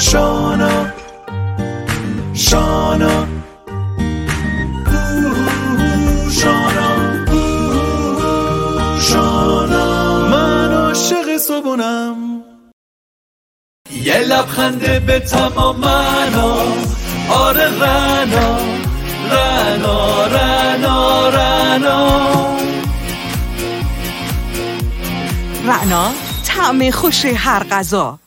شانا شانا. شانا شانا. من عاشق صبونم یه لبخنده به تمام منا آره رنا رنا رنا رنا. رعنا طعم خوش هر غذا.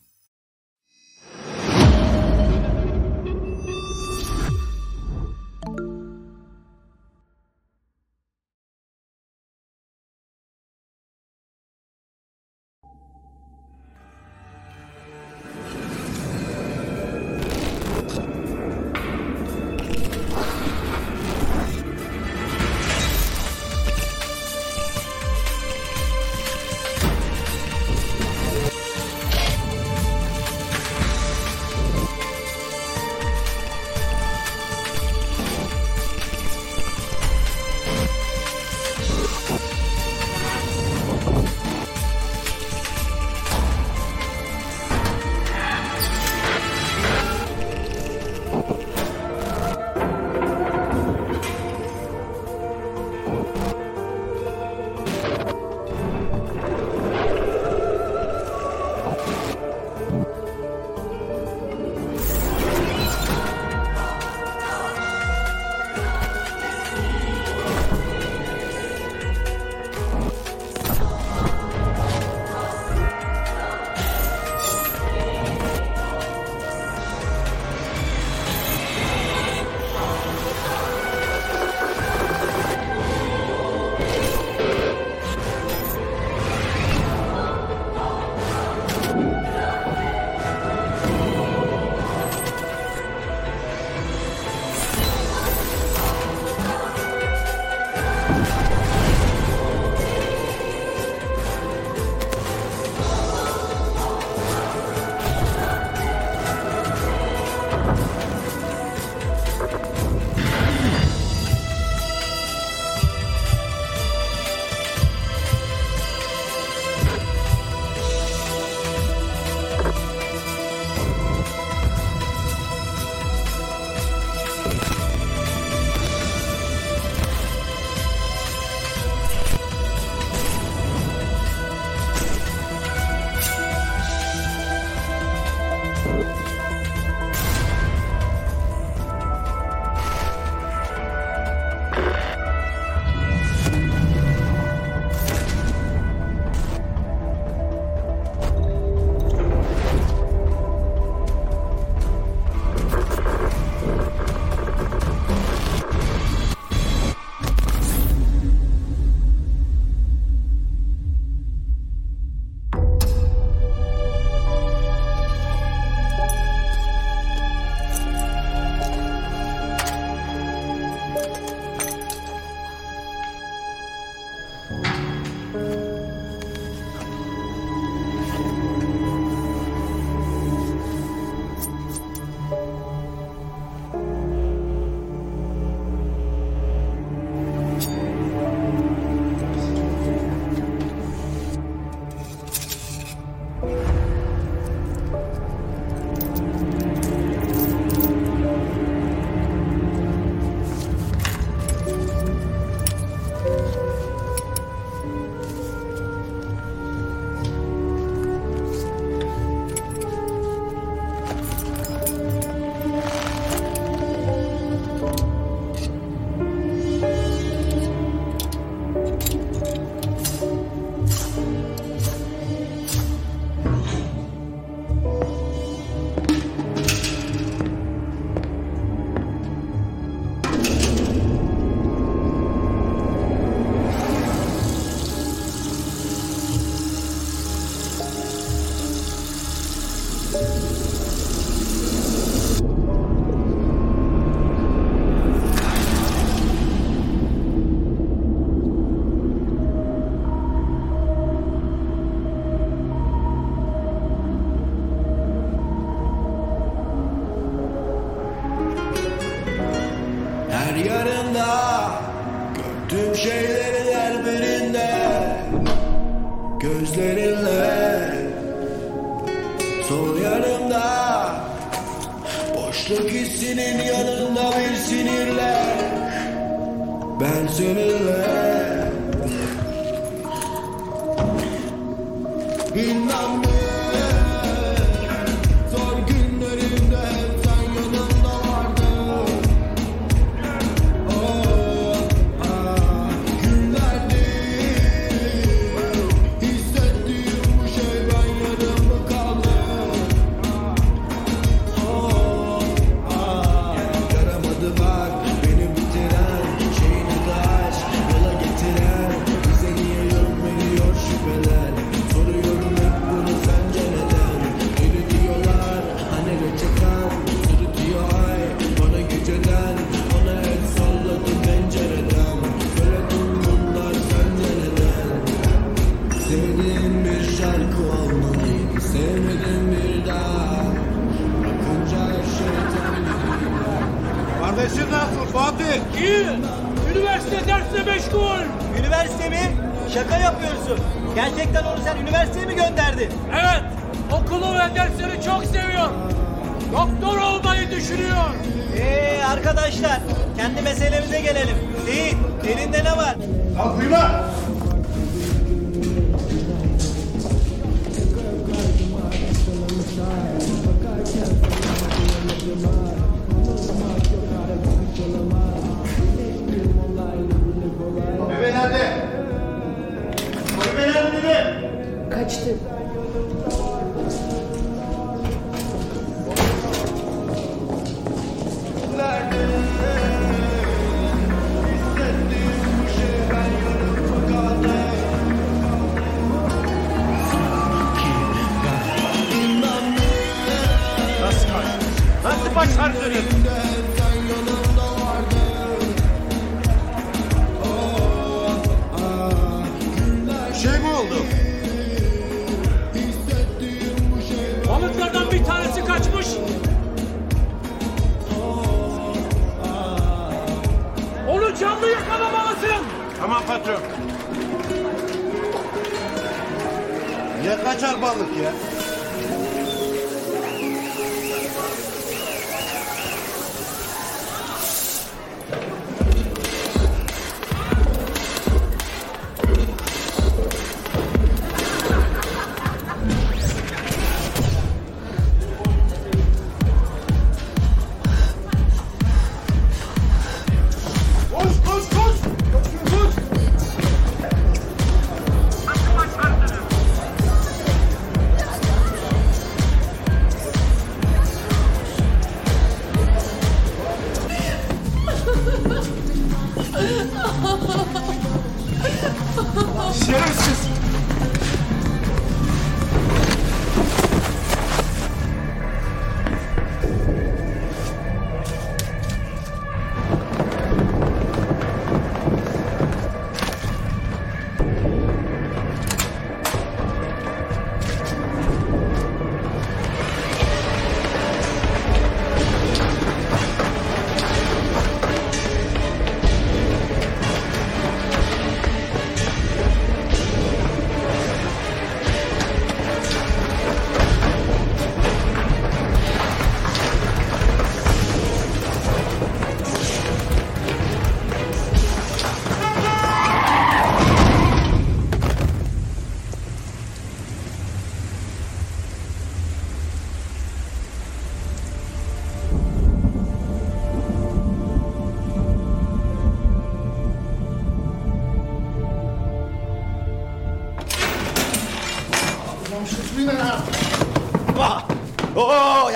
dancing in Şaka yapıyorsun. Gerçekten onu sen üniversiteye mi gönderdin? Evet. Okulu ve dersleri çok seviyor. Doktor olmayı düşünüyor. Ee arkadaşlar kendi meselemize gelelim. Seyit elinde ne var? Al kıyma. Nasıl başardın? Şey mi oldu? Balıklardan bir tanesi kaçmış. Onu canlı yakalamalısın. Tamam patron. Niye kaçar balık ya?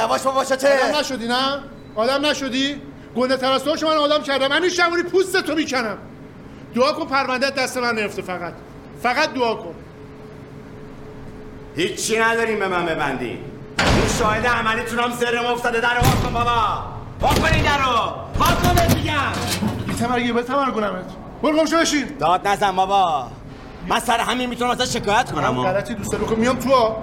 یواش بابا آدم چته نشدی نه؟ آدم نشدی؟ گنده ترستوش من آدم کردم. من این شمونی پوست تو می‌کنم. دعا کن پرونده دست من نیفته فقط. فقط دعا کن. هیچی نداریم به من ببندی این شاهد عملیتون هم سرم افتاده. در واکن کن بابا. وا کن این در رو. وا کن بهت میگم. بی تمرگی به تمرگونمت. برو گم شو بشین. داد نزن بابا. من سر همین می‌تونم ازش شکایت کنم. غلطی دوست بکن. میام تو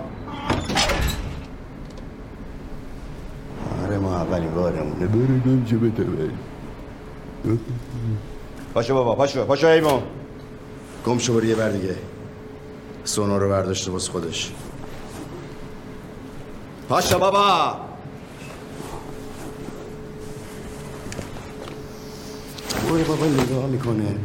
آره ما اولین بارمونه چه بتبه پاشو بابا پاشو پاشو ایمو گم شو برو یه بر دیگه. سونا رو برداشته باز خودش. پاشو بابا. برو بابا نگاه می‌کنه.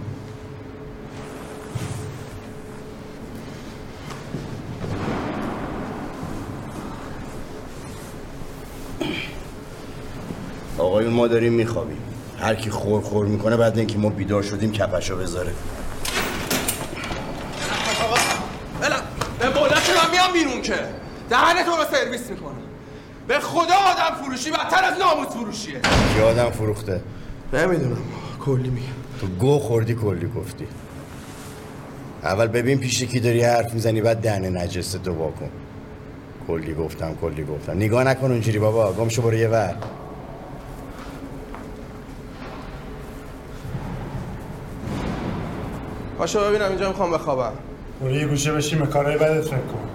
آقایون ما داریم میخوابیم. هر کی خور خور می‌کنه بعد اینکه ما بیدار شدیم کپشو بذاره. بله به بولت من میام بیرون که. دهنتون رو سرویس می‌کنم. به خدا آدم فروشی بدتر از ناموس فروشیه. کی آدم فروخته؟ نمی‌دونم. کلی میگم. تو گو خوردی کلی گفتی. اول ببین پیش کی داری حرف می‌زنی بعد دهن نجسته تو واکن. کلی گفتم کلی گفتم. نگاه نکن اونجوری بابا گم شو برو یه ور. پاشو ببینم اینجا می‌خوام بخوابم. برو یه گوشه بشیم کارهای بدت فکر کن.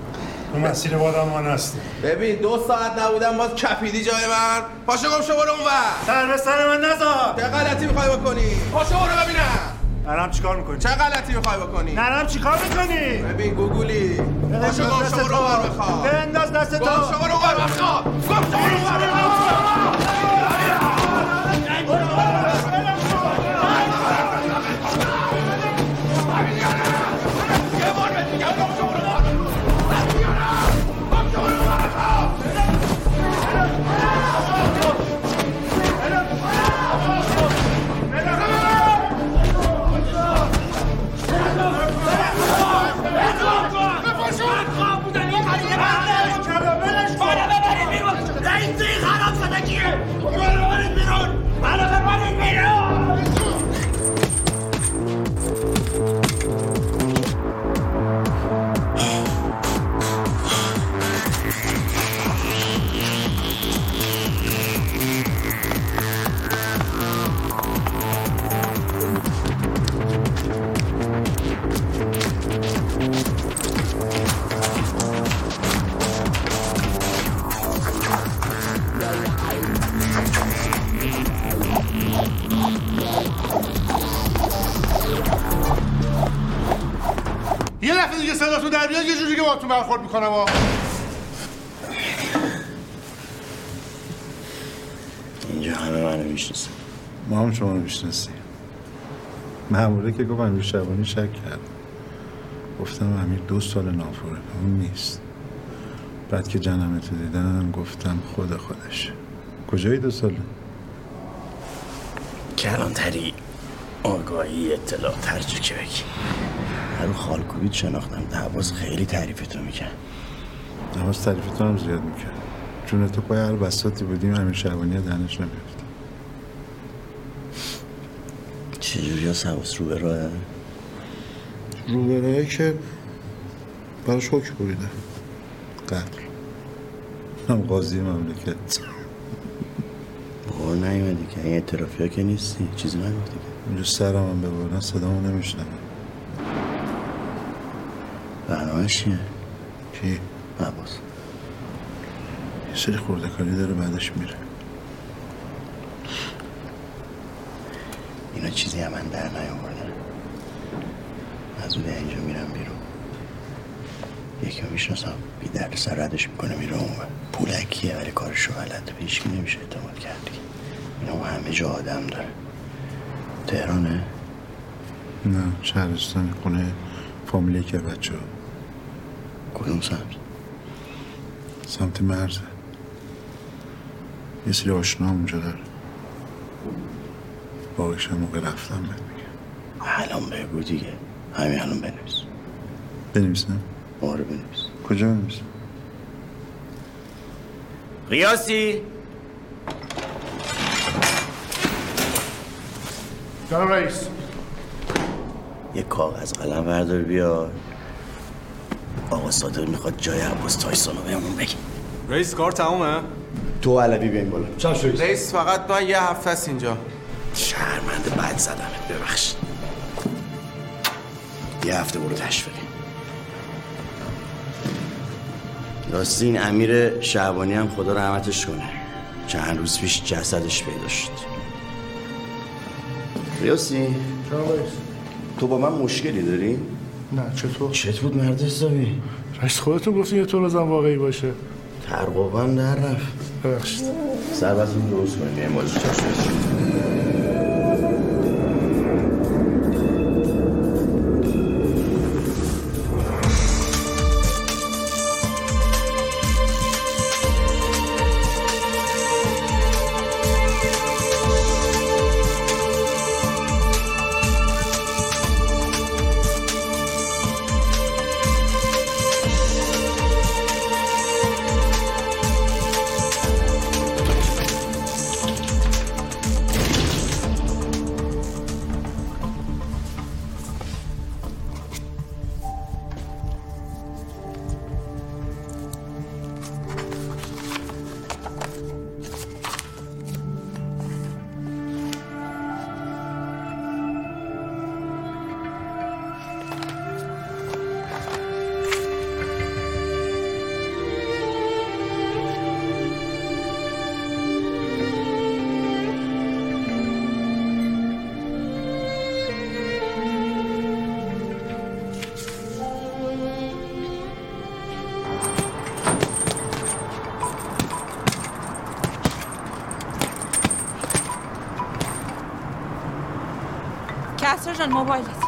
تو مسیر بادم ما نستی ببین دو ساعت نبودم باز کپیدی جای من. پاشو گم شو برو اون ور. سر به سر من نزار. چه غلطی می‌خوای بکنی؟ پاشو برو ببینم. نرم چیکار می‌کنی؟ چه غلطی می‌خوای بکنی؟ نرم چیکار می‌کنی؟ ببین گوگولی. پاشو گم شو برو اون ور بخواب. بنداز دست گم شو برو اون ور بخواب. گم شو برو اون یه باهاتون برخورد می‌کنم ها اینجا همه منو می‌شناسن. ما هم شما رو می‌شناسیم. ماموره که گفت امیر شبانی شک کرد گفتم امیر دو سال نافوره اون نیست. بعد که جنمتو دیدم گفتم خود خودش. کجایی دو ساله؟ کلانتری آگاهی اطلاع ترجیح که بگی. رو خالکوبیت شناختم. دعواز خیلی تعریفتو می‌کرد. نواز تعریفتون هم زیاد می‌کرد. چون تو پای هر بساتی بودیم امیر شبانی دهنش نمیفت چجوری ها سواس رو به راه روبرایی که براش حکم بریده. قتل. هم قاضی مملکت. بار نیومدی که این اعترافی ها که نیستی. چیزی نگفتی که. اونجا سرم هم ببرن صدامو نمیشنم برنامه چیه؟ کی؟ عباس یه سری خورده کاری داره بعدش میره. اینا چیزی هم من در نیاوردن از اون اینجا میرم بیرون. یکی رو می‌شناسم بی درد سر ردش می‌کنه میره اون. پولکیه ولی کارشو به هیچکی نمیشه اعتماد کردی اینا همه جا آدم داره. تهرانه؟ نه شهرستان خونه فامیلی که بچه ها کدوم سمت. سمت مرزه یه سری آشنا اونجا داره. باقیش هم موقع رفتم بهت میگم الان بگو دیگه. همین الان بنویس. بنویسم آره بنویس. کجا بنویسم قیاسی؟ جناب رئیس. یه کاغذ قلم بردار بیار. آقا صادق می‌خواد جای عباس تایسون رو بهمون بگی رئیس کار تمومه؟ تو علوی بیاین بالا. رئیس فقط من یه هفته است اینجا. شهرمند بد زدمت ببخشید. یه هفته برو تشویقی راستی این امیر شعبانی هم خدا رحمتش کنه. چند روز پیش جسدش پیدا شد. ریاسی؟ تو با من مشکلی داری؟ نه چطور؟ چت بود مرد حسابی رئیس خودتون گفتین یه طور زن واقعی باشه. ترقوان در رفت. ببخشید. سربتون درست کنیم کسرا جان موبایلت.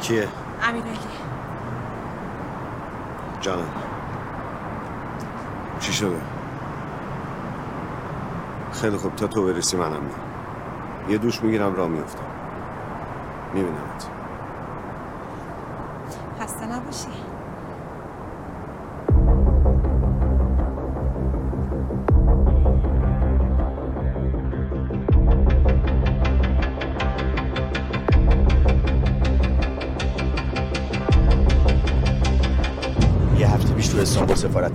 کیه؟ امیرعلی. جانم. چی شده؟ خیلی خوب تا تو برسی منم میام. یه دوش می‌گیرم راه میفتم میبینمت.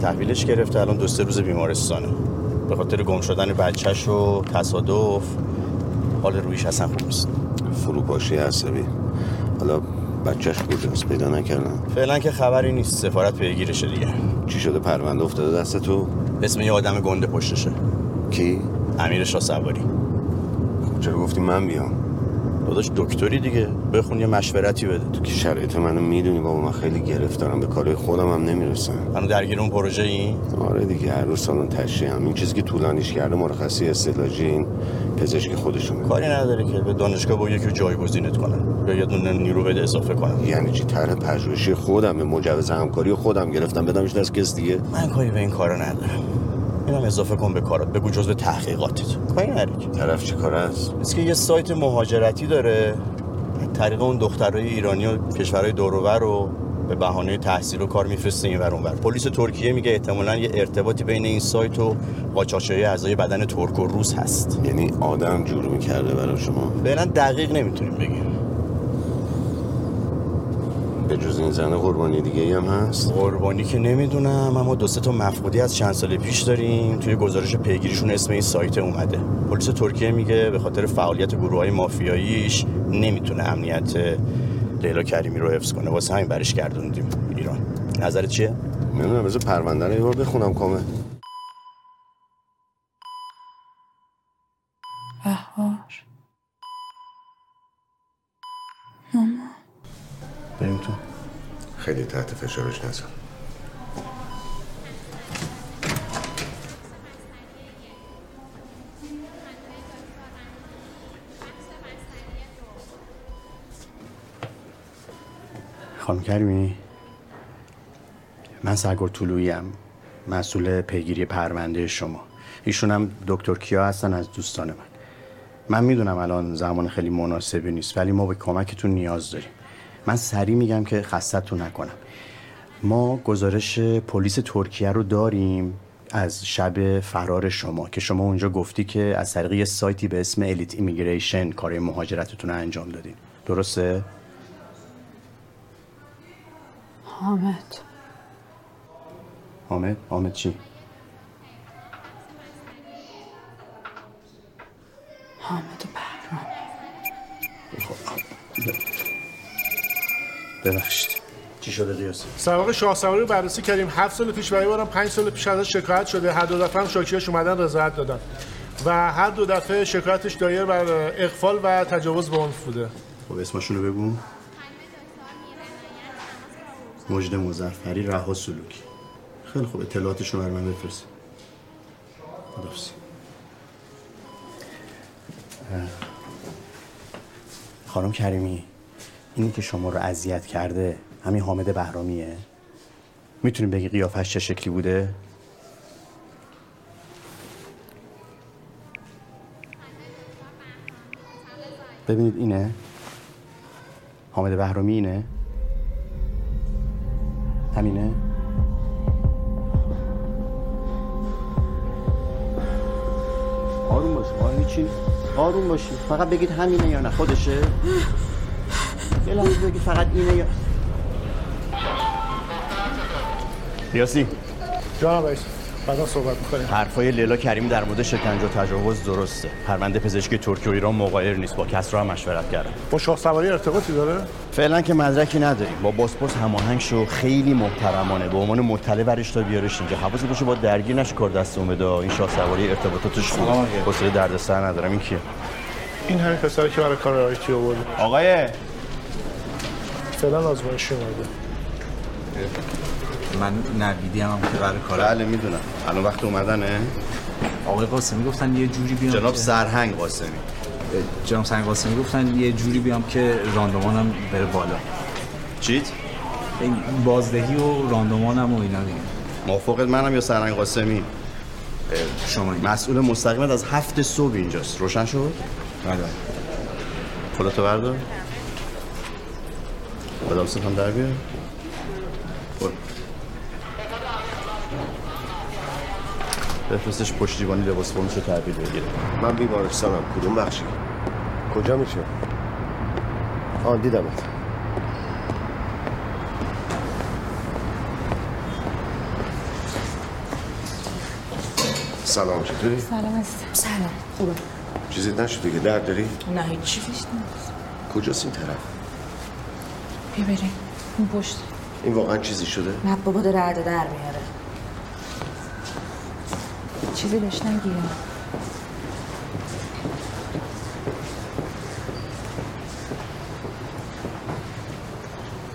تحویلش گرفته الان دو سه روز بیمارستانه. به خاطر گم شدن بچهش و تصادف حال رویش اصلا خوب نیست. فروپاشی عصبی حالا بچهش کجاست؟ پیدا نکردم فعلا که خبری نیست. سفارت پیگیرشه دیگه. چی شده؟ پرونده افتاده دست تو؟ اسم یه آدم گنده پشتشه. کی؟ امیر شاه سواری. چرا گفتی من بیام؟ داداش دکتری دیگه. بخون یه مشورتی بده. تو که شرایط منو می‌دونی بابا من خیلی گرفتارم به کارهای خودم هم نمی‌رسم. منو درگیر اون پروژه این آره دیگه هر روز سالن تشریح هم. این چیزی که طولانیش کرده مرخصی استعلاجی این پزشکی خودشون کاری نداره که به دانشگاه با یکی جایگزینت کنن یا یه دونه نیرو بده اضافه کنن یعنی چی؟ طرح پژوهشی خودم به مجوز همکاری خودم گرفتم بدمش دست کس دیگه. من کاری به این کارا ندارم. اینم اضافه کن به کارات بگو جزء تحقیقاتت. کاری نداری که. طرف چی کار است؟ که یه سایت مهاجرتی داره. طریق اون دخترای ایرانی و کشورهای دوروبر رو به بهانه تحصیل و کار میفرسته این ور اونور پلیس ترکیه میگه احتمالاً یه ارتباطی بین این سایت و قاچاقچیای اعضای بدن ترک و روس هست. یعنی آدم جور می‌کرده برای شما؟ فعلا دقیق نمی‌تونیم بگیم. به جز این زنه قربانی دیگه هم هست؟ قربانی که نمی‌دونم اما دو سه تا مفقودی از چند سال پیش داریم. توی گزارش پیگیریشون اسم این سایت اومده. پلیس ترکیه میگه به خاطر فعالیت گروه های مافیاییش نمی‌تونه امنیت لیلا کریمی رو حفظ کنه. واسه همین برش گردوندیم ایران. نظرت چیه؟ نمی‌دونم بذار پرونده رو یه بار بخونم کامل. بهار. ماما بریم تو. خیلی تحت فشارش نزن. خانم کریمی؟ من سرگور طلوییم مسئول پیگیری پرونده شما. ایشون هم دکتر کیا هستن از دوستان من. من می‌دونم الان زمان خیلی مناسبی نیست ولی ما به کمکتون نیاز داریم. من سریع میگم که خستتون نکنم. ما گزارش پلیس ترکیه رو داریم از شب فرار شما که شما اونجا گفتی که از طریق سایتی به اسم الیت ایمیگریشن کار مهاجرتتون رو انجام دادین. درسته؟ حامد. حامد؟ حامد چی؟ حامد و بهرام. ببخشید. چی شده قیاسی؟ سواق شاه سواری رو بررسی کردیم. هفت سال پیش برای بارم پنج سال پیش ازش شکایت شده. هر دو دفعه هم شاکیاش اومدن رضایت دادن. و هر دو دفعه شکایتش دایر بر اقفال و تجاوز به عنف بوده. خب اسمشون رو بگو. مجد مزفری رها سلوکی. خیلی خوب اطلاعاتشون رو من بفرست. خداحافظی اه. خانم کریمی اینی که شما رو اذیت کرده همین حامد بهرامیه؟ می‌تونیم بگی قیافش چه شکلی بوده؟ ببینید اینه. حامد بهرامی اینه؟ همینه؟ آروم باش آروم چی؟ آروم باشی. فقط بگید همینه یا نه خودشه؟ یه لحظه بگید فقط اینه یا ریاسی جناب رئیس بعدا صحبت می‌کنیم. حرفای لیلا کریمی در مورد شکنجه و تجاوز درسته. پرونده پزشکی ترکیه و ایران مغایر نیست. با کسرا هم مشورت کردم با شاه سواری ارتباطی داره؟ فعلا که مدرکی نداریم. با باسپورس هماهنگ شو. خیلی محترمانه. به عنوان مطلع برش تا بیارش اینجا. حواست باشه با درگیر نشه کار دست اومده این شاه سواری ارتباطاتش خوبه. حوصله دردسر ندارم. این کیه؟ این همین پسری که برای کار آیتی آورده. آقای! فعلا آزمایشی اومده. من نویدی هم که برای کار بله می‌دونم. الان وقت اومدنه. آقای قاسمی گفتن یه جوری بیان جناب که- سرهنگ قاسمی. جناب سنگ قاسمی گفتن یه جوری بیام که راندمانم بره بالا. چیت؟ این بازدهی و راندمانم و اینا دیگه. موافقت منم یا سرنگ قاسمی؟ شما مسئول مستقیمت از هفت صبح اینجاست. روشن شد؟ بله. پلاتو بردار. بدامست هم در بیار. بفرستش پشتیبانی لباس فرمش رو تحویل بگیره. من بیمارستانم. کدوم بخشی؟ کجا میشه؟ آن دیدمت سلام چطوری؟ سلام عزیزم. سلام. خوبه. چیزی نشده که؟ درد داری؟ نه هیچ چیزیش نیست. کجاست این طرف؟ بیا بریم. اون پشت. این واقعا چیزی شده؟ نه بابا داره عده در میاره. چیزی بهش نگیره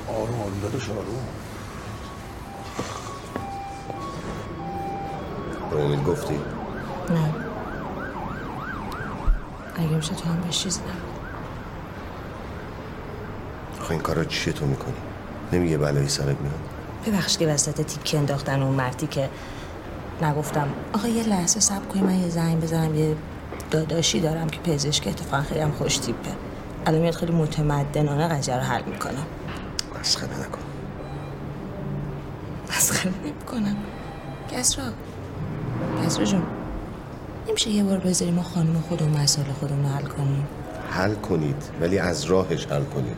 آروم آروم داداش آروم به امید گفتی؟ نه اگه میشه تو هم بهش چیزی نگو خب این کارا چیه تو می‌کنی؟ نمیگه بلایی سرت میاد؟ ببخش که وسط تیک انداختن اون مردی که نگفتم آقا یه لحظه صبر کنی من یه زنگ بزنم یه داداشی دارم که پزشک اتفاقا خیلی هم خوش تیپه. الان میاد خیلی متمدنانه قضیه رو حل می‌کنم مسخره نکن. مسخره نمی‌کنم. کسرا کسرا جون نمیشه یه بار بذاری ما خانم خودمون مسائل خودمون رو حل کنیم؟ حل کنید ولی از راهش حل کنید.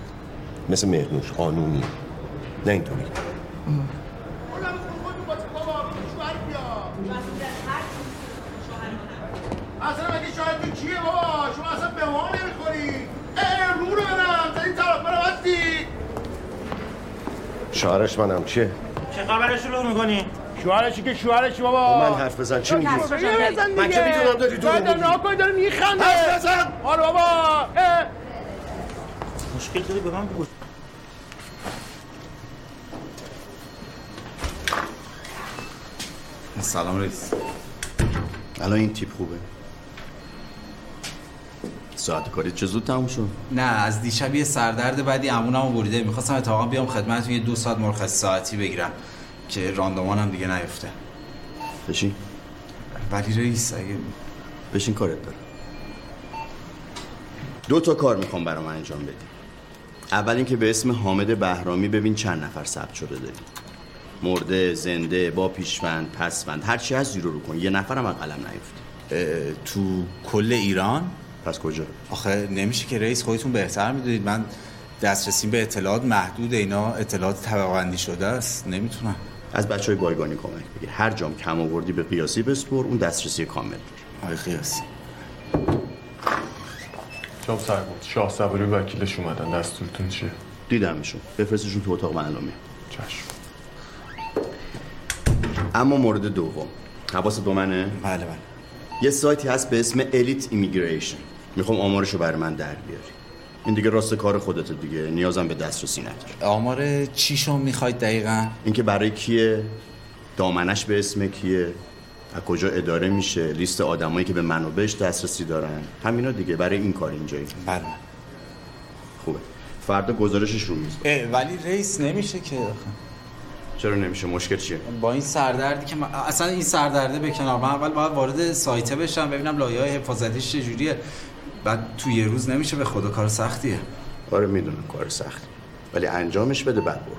مثل مهرنوش قانونی نه اینطوری. اصلا مگه شاهد تو کیه بابا؟ شما اصلا به ما نمی‌خوری. اه رو رو برم. این طرف برم هستی؟ شوهرش منم. چیه؟ چه خبره شروع می‌کنی؟ شوهرشی که شوهرشی بابا. با من حرف بزن. چی میگی؟ بزن دیگه من که می‌دونم داری دروغ داره میگی ناکن داره میخنده حرف بزن. آره بابا. مشکل داری به من بگو. سلام رئیس. الان این تیپ خوبه. ساعت کاری چه زود تموم شد؟ نه از دیشب یه سردرد بعدی امونم بریده. می‌خواستم اتفاقا بیام خدمتتون یه دو ساعت مرخصی ساعتی بگیرم که راندمانم دیگه نیفته. بشین. ولی رئیس اگه بشین کارت دارم. دو تا کار می‌خوام برام انجام بدی. اول اینکه به اسم حامد بهرامی ببین چند نفر ثبت شده داری. مرده زنده با پیشوند پسوند هر چی از زیرو رو کن. یه نفرم از قلم نیفته. تو کل ایران؟ پس کجا؟ آخه نمیشه که رئیس خودتون بهتر می‌دونید. من دسترسیم به اطلاعات محدود اینا اطلاعات طبقه شده است. نمی‌تونم. از بچه های بایگانی کمک بگیر. هر جام کم آوردی به قیاسی بسپر اون دسترسی کامل داره آقای قیاسی. جناب سرگرد شاه سواری و وکیلش اومدن. دستورتون چیه؟ دیدمشون بفرستشون تو اتاق من الان چشم. اما مورد دوم. حواست با منه؟ بله بله. یه سایتی هست به اسم الیت ایمیگریشن می‌خوام آمارشو برای من در بیاری. این دیگه راست کار خودت دیگه. نیازم به دسترسی نداره آمار چیشو می‌خواید دقیقا؟ اینکه برای کیه؟ دامنش به اسم کیه؟ از کجا اداره میشه؟ لیست آدمایی که به منابعش دسترسی دارن؟ همینا دیگه. برای این کار اینجایی. بله. خوبه. فردا گزارشش رو میز اه، ولی رئیس نمیشه که. آخه. چرا نمیشه؟ مشکل چیه؟ با این سردردی که من... اصلا این سردرده به کنار من اول باید وارد سایته بشم ببینم لایه های حفاظتیش چجوریه. بعد تو یه روز نمیشه به خدا کار سختیه. آره می‌دونم کار سختی ولی انجامش بده بعد برو.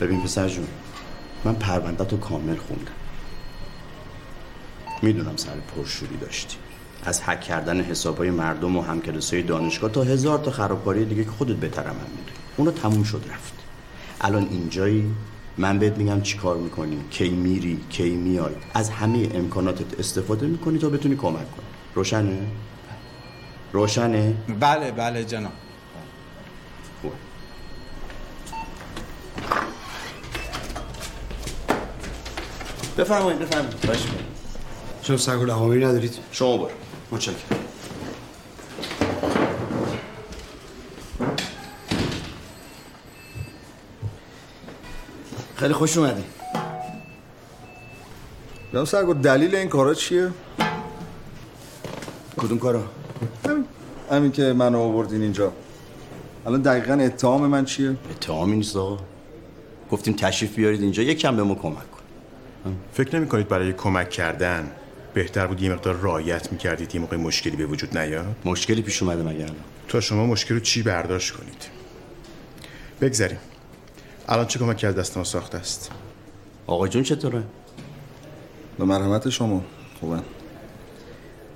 ببین پسر جون من پرونده تو کامل خوندم. می‌دونم سر پرشوری داشتی. از حک کردن حسابهای مردم و همکلاسای دانشگاه تا هزار تا خرابکاری دیگه که خودت بهترم هم می‌دونی اونا تموم شد رفت. الان اینجایی من بهت میگم چی کار می‌کنی؟ کی میری؟ کی میای از همه امکاناتت استفاده می‌کنی تا بتونی کمک کنی. روشنه؟ روشنه؟ بله بله جناب. بفرمایید بفرمایید. باش شما سرگل عوامی ندارید؟ شما برو. متشکرم. خیلی خوش اومدی. جناب سرگرد دلیل این کارا چیه؟ کدوم کارا؟ همین که منو آوردین اینجا. الان دقیقا اتهام من چیه؟ اتهامی نیست آقا. گفتیم تشریف بیارید اینجا یکم به ما کمک کن. فکر نمی کنید برای کمک کردن بهتر بود یه مقدار رعایت می‌کردید یه موقع مشکلی به وجود نیاد؟ مشکلی پیش اومده مگر الان؟ تا شما مشکل رو چی برداشت کنید؟ بگذریم الان چه کمکی از دست ما ساخته است؟ آقا جون چطوره؟ به مرحمت شما. خوبه.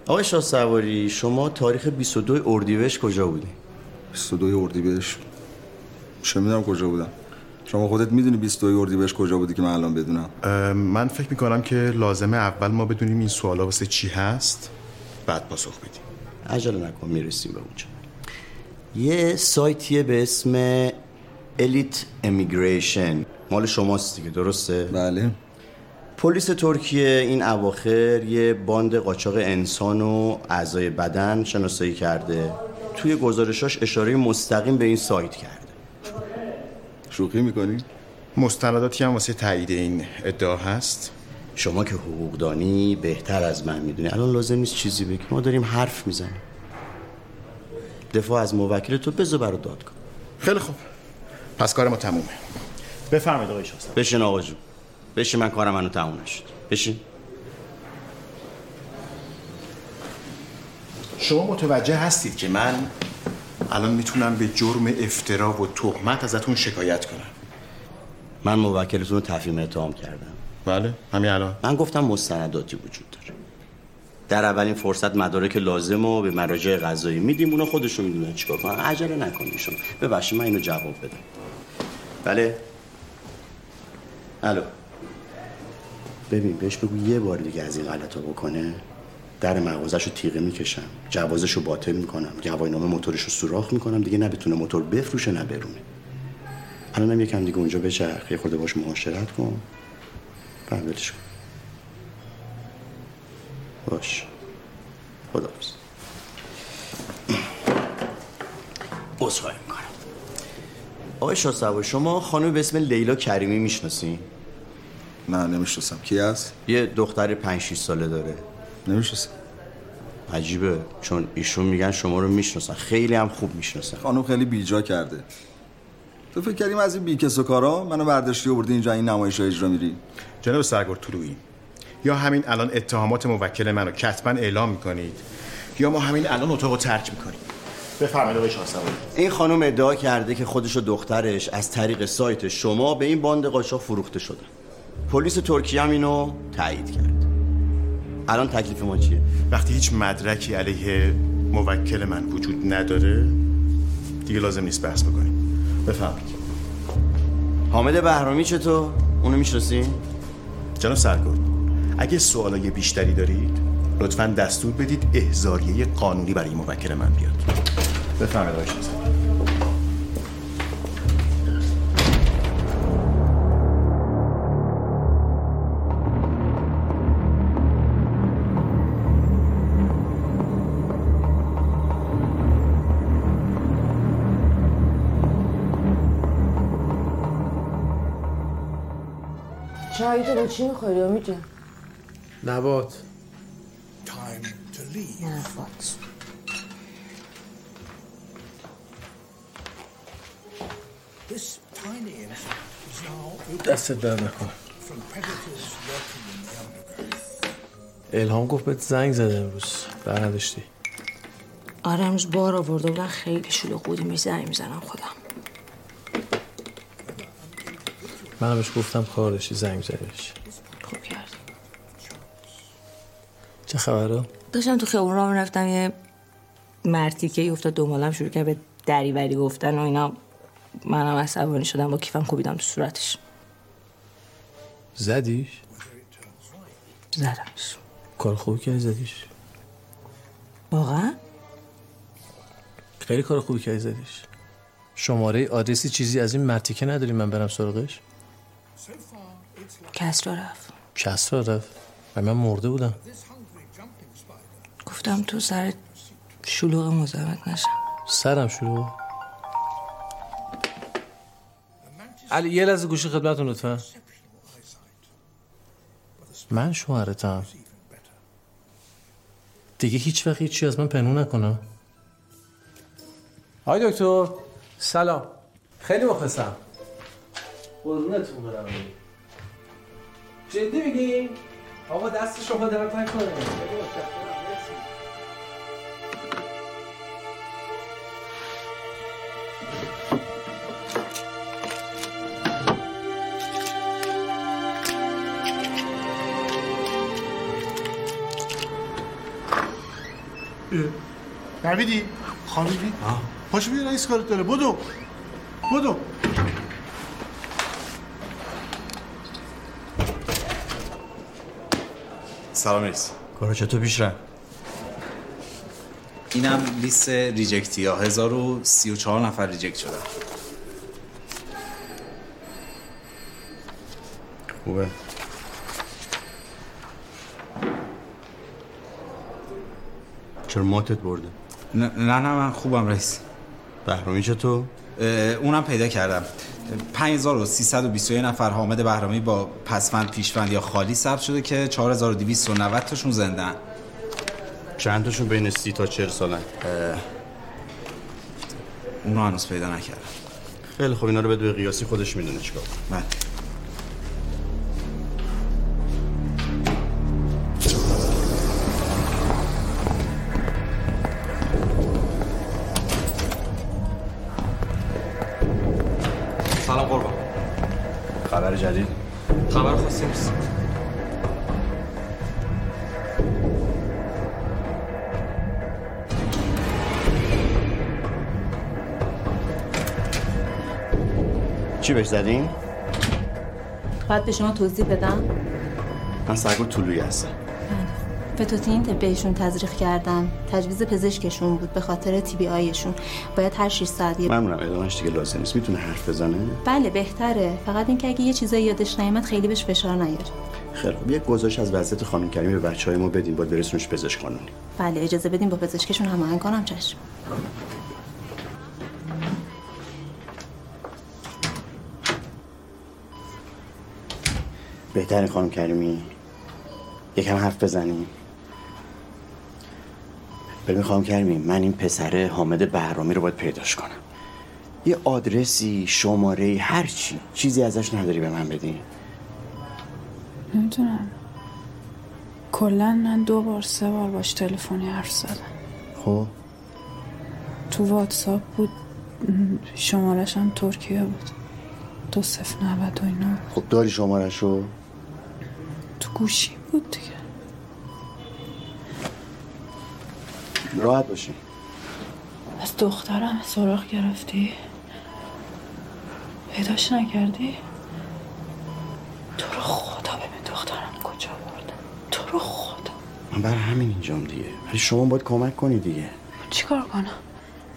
آقای شاه سواری شما تاریخ 22 اردیبهشت کجا بودی؟ 22 اردیبهشت. چه می‌دونم کجا بودم. شما خودت می‌دونی 22 اردیبهشت کجا بودی که من الان بدونم؟ من فکر می‌کنم که لازمه اول ما بدونیم این سوالا واسه چی هست. بعد پاسخ بدیم. عجله نکن می‌رسیم به اونجا. یه سایتیه به اسم الیت امیگریشن مال شماست دیگه درسته؟ بله. پلیس ترکیه این اواخر یه باند قاچاق انسان و اعضای بدن شناسایی کرده. توی گزارشاش اشاره مستقیم به این سایت کرده. شوخی می‌کنی؟ مستنداتی هم واسه تایید این ادعا هست. شما که حقوقدانی بهتر از من می‌دونی. الان لازم نیست چیزی بگی. ما داریم حرف می‌زنیم. دفاع از موکل تو بذار برای دادگاه خیلی خوب. پس کار ما تمومه. بفرمایید آقای شاه بشین آقا جون. بشین من کارم منو تموم نشد. بشین. شما متوجه هستید که من الان می‌تونم به جرم افترا و تهمت ازتون شکایت کنم. من موکلتون رو تفهیم اتهام کردم. بله همین الان. من گفتم مستنداتی وجود در اولین فرصت مدارک لازم رو به مراجع قضایی میدیم. اونا خودشون می‌دونن چیکار کنن. عجله نکنید شما. ببخشید من اینو جواب بدم. بله. الو. ببین بهش بگو یه بار دیگه از این غلطا بکنه. در مغازش رو تیغه می‌کشم. جوازش رو باطل می‌کنم. گواهینامه موتورش رو سوراخ می‌کنم. دیگه نه بتونه موتور بفروشه نه برونه. الانم یکم دیگه اونجا بچرخ. یه خورده باش معاشرت کن. بعد کن. باش. خدا عذرخواهی می‌کنم. آقای شاه شما خانم به اسم لیلا کریمی می‌شناسی؟ نه نمی‌شناسم. کی هست؟ یه دختر 5 6 ساله داره. نمی‌شناسم. عجیبه چون ایشون میگن شما رو می‌شناسن. خیلی هم خوب می‌شناسن. خانم خیلی بیجا کرده. تو فکر کردیم از این بیکس و کارا منو برداشتی آوردی اینجا این نمایش اجرا میری؟ جناب سرگرد طلویی یا همین الان اتهامات موکل منو کتبا اعلام می‌کنید؟ یا ما همین الان اتاق رو ترک می‌کنیم؟ بفرمایید آقای این خانم ادعا کرده که خودش و دخترش از طریق سایت شما به این باند قاچاق فروخته شدن. پلیس ترکیه هم اینو تایید کرد. الان تکلیف ما چیه؟ وقتی هیچ مدرکی علیه موکل من وجود نداره دیگه لازم نیست بحث بکنیم. بفرمایید. حامد بهرامی چطور؟ اونو می‌شناسی جناب سرگرد. اگه سوالای بیشتری دارید لطفا دستور بدید احضاریه قانونی برای موکل من بیاد. بفرمایید آقای شاه سواری. چای تو با چی می‌خوری؟ امید جان نبات. نفات This tiny insect is now دستت در نکن. from predators lurking in the undergrowth. الهام گفت بهت زنگ زده امروز. بر نداشتی. آره امروز بار آورده بودن خیلی شلوغ بودیم بهش زنگ می‌زنم خودم. من بهش گفتم کار داشتی زنگ زدیش خوب کرد چه خبره؟ داشتم تو خیابون راه می‌رفتم یه مرتیکه افتاد دنبالم شروع کرد به دریوری گفتن و اینا. منم عصبانی شدم با کیفم کوبیدم تو صورتش. زدیش؟ زدمش کار خوبی کردی زدیش؟ واقعا؟ خیلی کار خوبی کردی زدیش. شماره آدرسی چیزی از این مرتیکه نداری من برم سراغش؟ کسرا رفت. کسرا رفت؟ و من مرده بودم. گفتم تو سر شلوغ مزاحمت نشم. سرم شروع علی یه لحظه گوشی خدمتتون لطفا. من شوهرتم. دیگه هیچ وقت هیچی از من پنهون نکنم. آقای دکتر سلام. خیلی مخلصم. قربونتون برم. جدی میگی؟ آقا دست شما درد نکنه خیلی نویدی خوابیدی پاشو بیا رئیس کارت داره. بدو. بدو. سلام رئیس. کارا چطور پیش رفت؟ اینم لیست reject ی ها 1034 نفر reject شدن. خوبه. چرا ماتت برده؟ نه نه من خوبم رئیس. بهرامی چطور؟ اونم پیدا کردم. 5321 نفر حامد بهرامی با پسفند پیشفند یا خالی ثبت شده که 4290 تاشون زندن. چند تاشون بین سی تا چهل سالن؟ اونو هنوز پیدا نکردم خیلی خب اینا رو بده به قیاسی خودش می‌دونه چیکار کنه. زدین؟ باید به شما توضیح بدم. من سرگو طولویی هستم. فتوتین بهشون تزریق کردم تجویز پزشکشون بود به خاطر تی بی آیشون. باید هر 6 ساعت یه ممنونم ادامهش دیگه لازم نیست. می‌تونه حرف بزنه؟ بله بهتره. فقط اینکه اگه یه چیزایی یادش نیامد خیلی بهش فشار نیاره. خیلی خب یک گزارش از وضعیت خانم کریمی به بچه های ما بدین باید برسونش پزشک قانونی بله اجازه بدیم با پزشکشون هماهنگ کنم چشم. بهتره خانم کریمی. یکم حرف بزنیم. ببین خانم کریمی من این پسر حامد بهرامی رو باید پیداش کنم. یه آدرسی شماره هر چی. چیزی ازش نداری به من بدی. نمی‌تونم کلا من دو بار سه بار باش تلفنی حرف زدم. خب؟ تو واتساپ بود. شمارش هم ترکیه بود. دو صفر نود و اینا خب داری شمارش رو تو گوشی بود دیگه. راحت باشی. از دخترم سراغ گرفتی؟ پیداش نکردی؟ تو رو خدا ببین دخترم کجا برده. تو رو خدا. من برای همین اینجام دیگه. ولی شما باید کمک کنی دیگه. چیکار کنم؟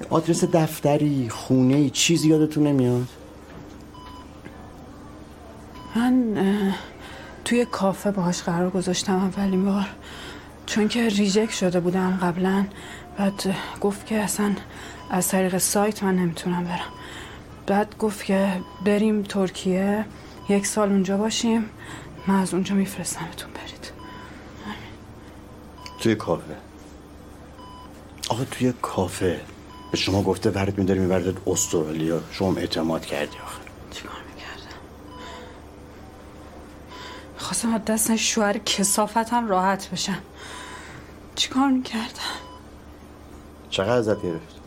آدرس دفتری خونه چیزی یادتون نمیاد؟ من توی کافه باهاش قرار گذاشتم اولین بار. چون که ریجکت شده بودم قبلا. بعد گفت که اصلا از طریق سایت من نمی‌تونم برم. بعد گفت که بریم ترکیه. یک سال اونجا باشیم. من از اونجا میفرستمتون برید. توی کافه. آقا توی کافه. به شما گفته برات میداری میبردت استرالیا. شما اعتماد کردی آخه چیکار می‌کردم خواستم از دست شوهر کسافتم راحت بشم. چیکار می‌کردم؟ چقدر ازت گرفت؟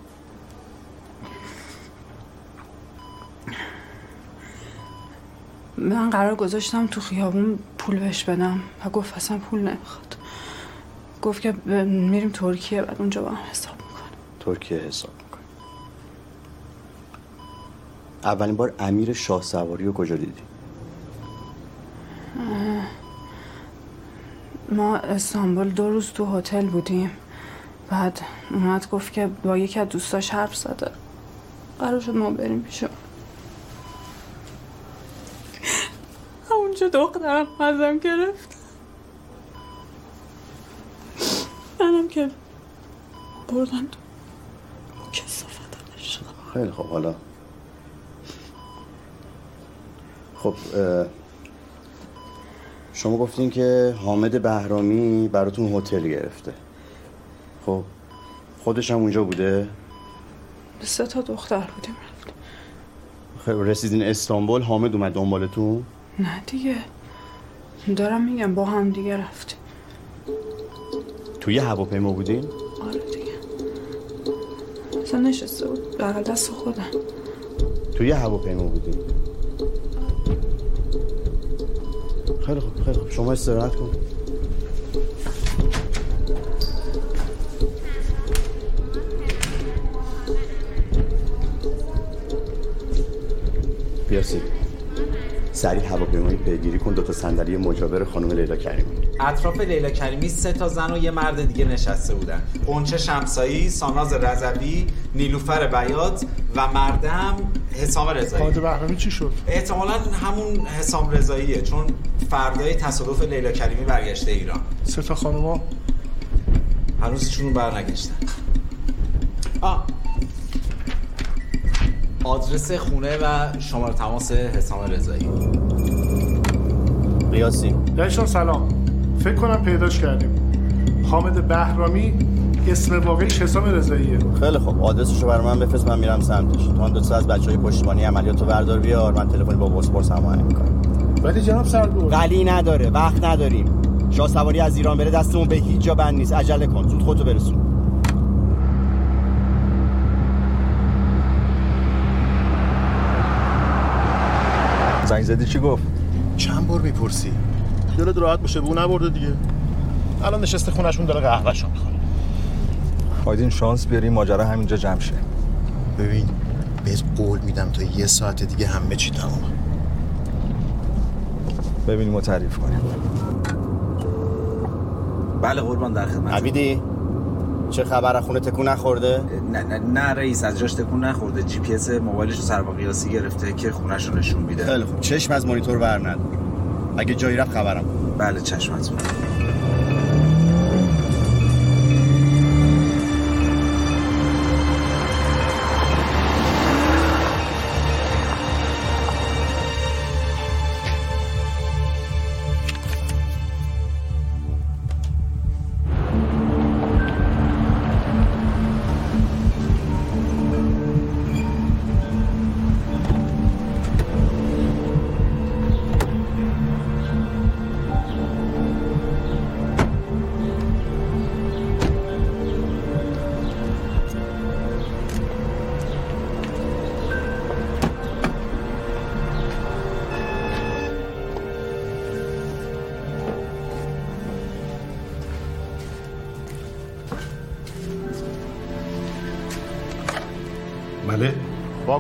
من قرار گذاشتم تو خیابون پول بهش بدم و گفت اصلا پول نمی‌خواد. گفت که میریم ترکیه بعد اونجا با هم حساب می‌کنم ترکیه حساب می‌کنی اولین بار امیر شاه سواری رو کجا دیدی؟ ما استانبول دو روز تو هتل بودیم. بعد اومد گفت که با یکی از دوستاش حرف زده. قرار شد ما بریم پیش اون. اونجا دخترم ازم گرفت. منم که بردن تو. کسافتش خیلی خب حالا. خب شما گفتین که حامد بهرامی براتون هتل گرفته. خب خودش هم اونجا بوده؟ سه تا دختر بودیم رفتیم. خب رسیدین استانبول حامد اومد دنبالتون؟ نه دیگه. دارم میگم با هم دیگه رفتیم. توی هواپیما بودین؟ آره دیگه. اصلا نشسته بود بغل دست خودم. توی هواپیما بودین؟ خیلی خوب خیلی خوب شما استراحت کن بیاسی سریع هواپیمایی پیگیری کن. دو تا صندلی مجاور خانم لیلا کریمی. اطراف لیلا کریمی سه تا زن و یه مرد دیگه نشسته بودن. قنچه شمسایی ساناز رضوی نیلوفر بیات و مردم حسام رضایی. خالد بهرامی چی شد؟ احتمالا همون حسام رضاییه چون فردای تصادف لیلا کریمی برگشته ایران. سه تا خانوما؟ هنوز هیچونو برنگشتن. آه آدرس خونه و شماره تماس حسام رضایی. قیاسی. یعنیشان سلام. فکر کنم پیداش کردیم. حامد بهرامی اسم واقعیش حسام رضاییه. خیلی خوب. آدرسشو برای من بفرست من میرم سمتش. تو هم دو تا از بچهای پشتیبانی عملیاتو بردار بیار من تلفنی با باسپورس هماهنگ می‌کنم. ولی جناب سردور قلی نداره وقت نداریم. شاه سواری از ایران بره دستمون به هیچ جا بند نیست. عجله کن زود خودتو برسون. زنگ زدی چی گفت؟ چند بار می‌پرسی؟ دلت راحت باشه بو نبرده دیگه. الان نشسته خونشون داره قهوهشو می‌خوره. آیدین شانس بیاری ماجرا همینجا جمع شه. ببین بهت قول میدم تا یه ساعت دیگه همه چی تمامه ببینیم و تعریف کنیم. بله قربان در خدمت عبیدی؟ چه خبر؟ خونه تکون نخورده؟ نه نه نه رئیس از جاش تکون نخورده. جی پی اس موبایلش رو سر قیاسی گرفته که خونش رو نشون میده. خیلی خوب. چشم از مانیتور بر ندار اگه جایی رفت خبرم. بله چشمتون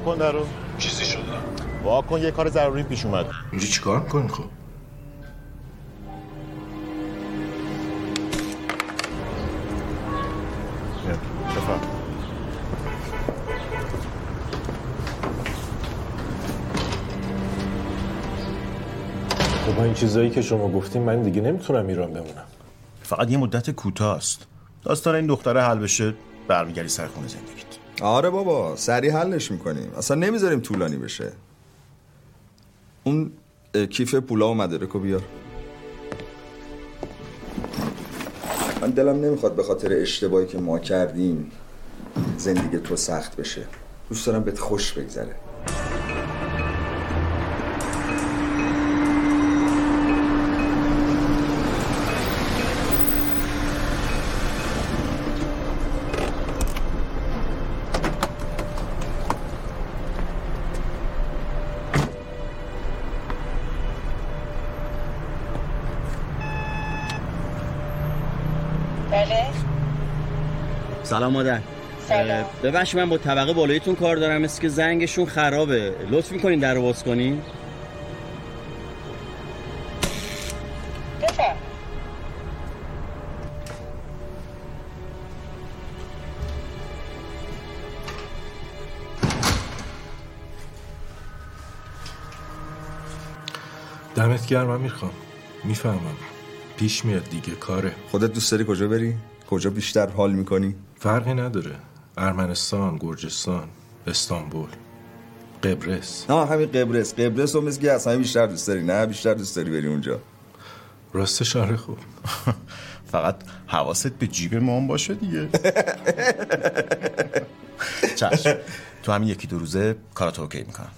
واکن در رو. چیزی شده واکن یه کار ضروری پیش اومد. اینجا چیکار می‌کنی خب. خب این چیزایی که شما گفتیم من دیگه نمی‌تونم ایران بمونم. فقط یه مدت کوتاه است. داستان این دختره حل بشه برمیگردی سر خونه زندگیت. آره بابا سریع حلش می‌کنیم. اصلا نمی‌ذاریم طولانی بشه. اون کیف پولا و مدارکو بیار. من دلم نمی‌خواد به خاطر اشتباهی که ما کردیم زندگی تو سخت بشه. دوست دارم بهت خوش بگذره. سلام مادر. سلام. ببخشید من با طبقه بالاییتون کار دارم مثل که زنگشون خرابه. لطف می‌کنین در رو باز کنین؟ بفرم دمت گرم امیر خان می‌فهمم. پیش میاد دیگه کاره. خودت دوست داری کجا بری؟ کجا بیشتر حال می‌کنی؟ فرقی نداره. ارمنستان گرجستان استانبول. قبرس. نه همین قبرس. قبرس رو مثل که از همه بیشتر دوست داری نه؟ بیشتر دوست داری بری اونجا. راستش آره خوب. فقط حواست به جیب ما هم باشه دیگه. چشم. تو همین یکی دو روزه کاراتو اوکی می‌کنم.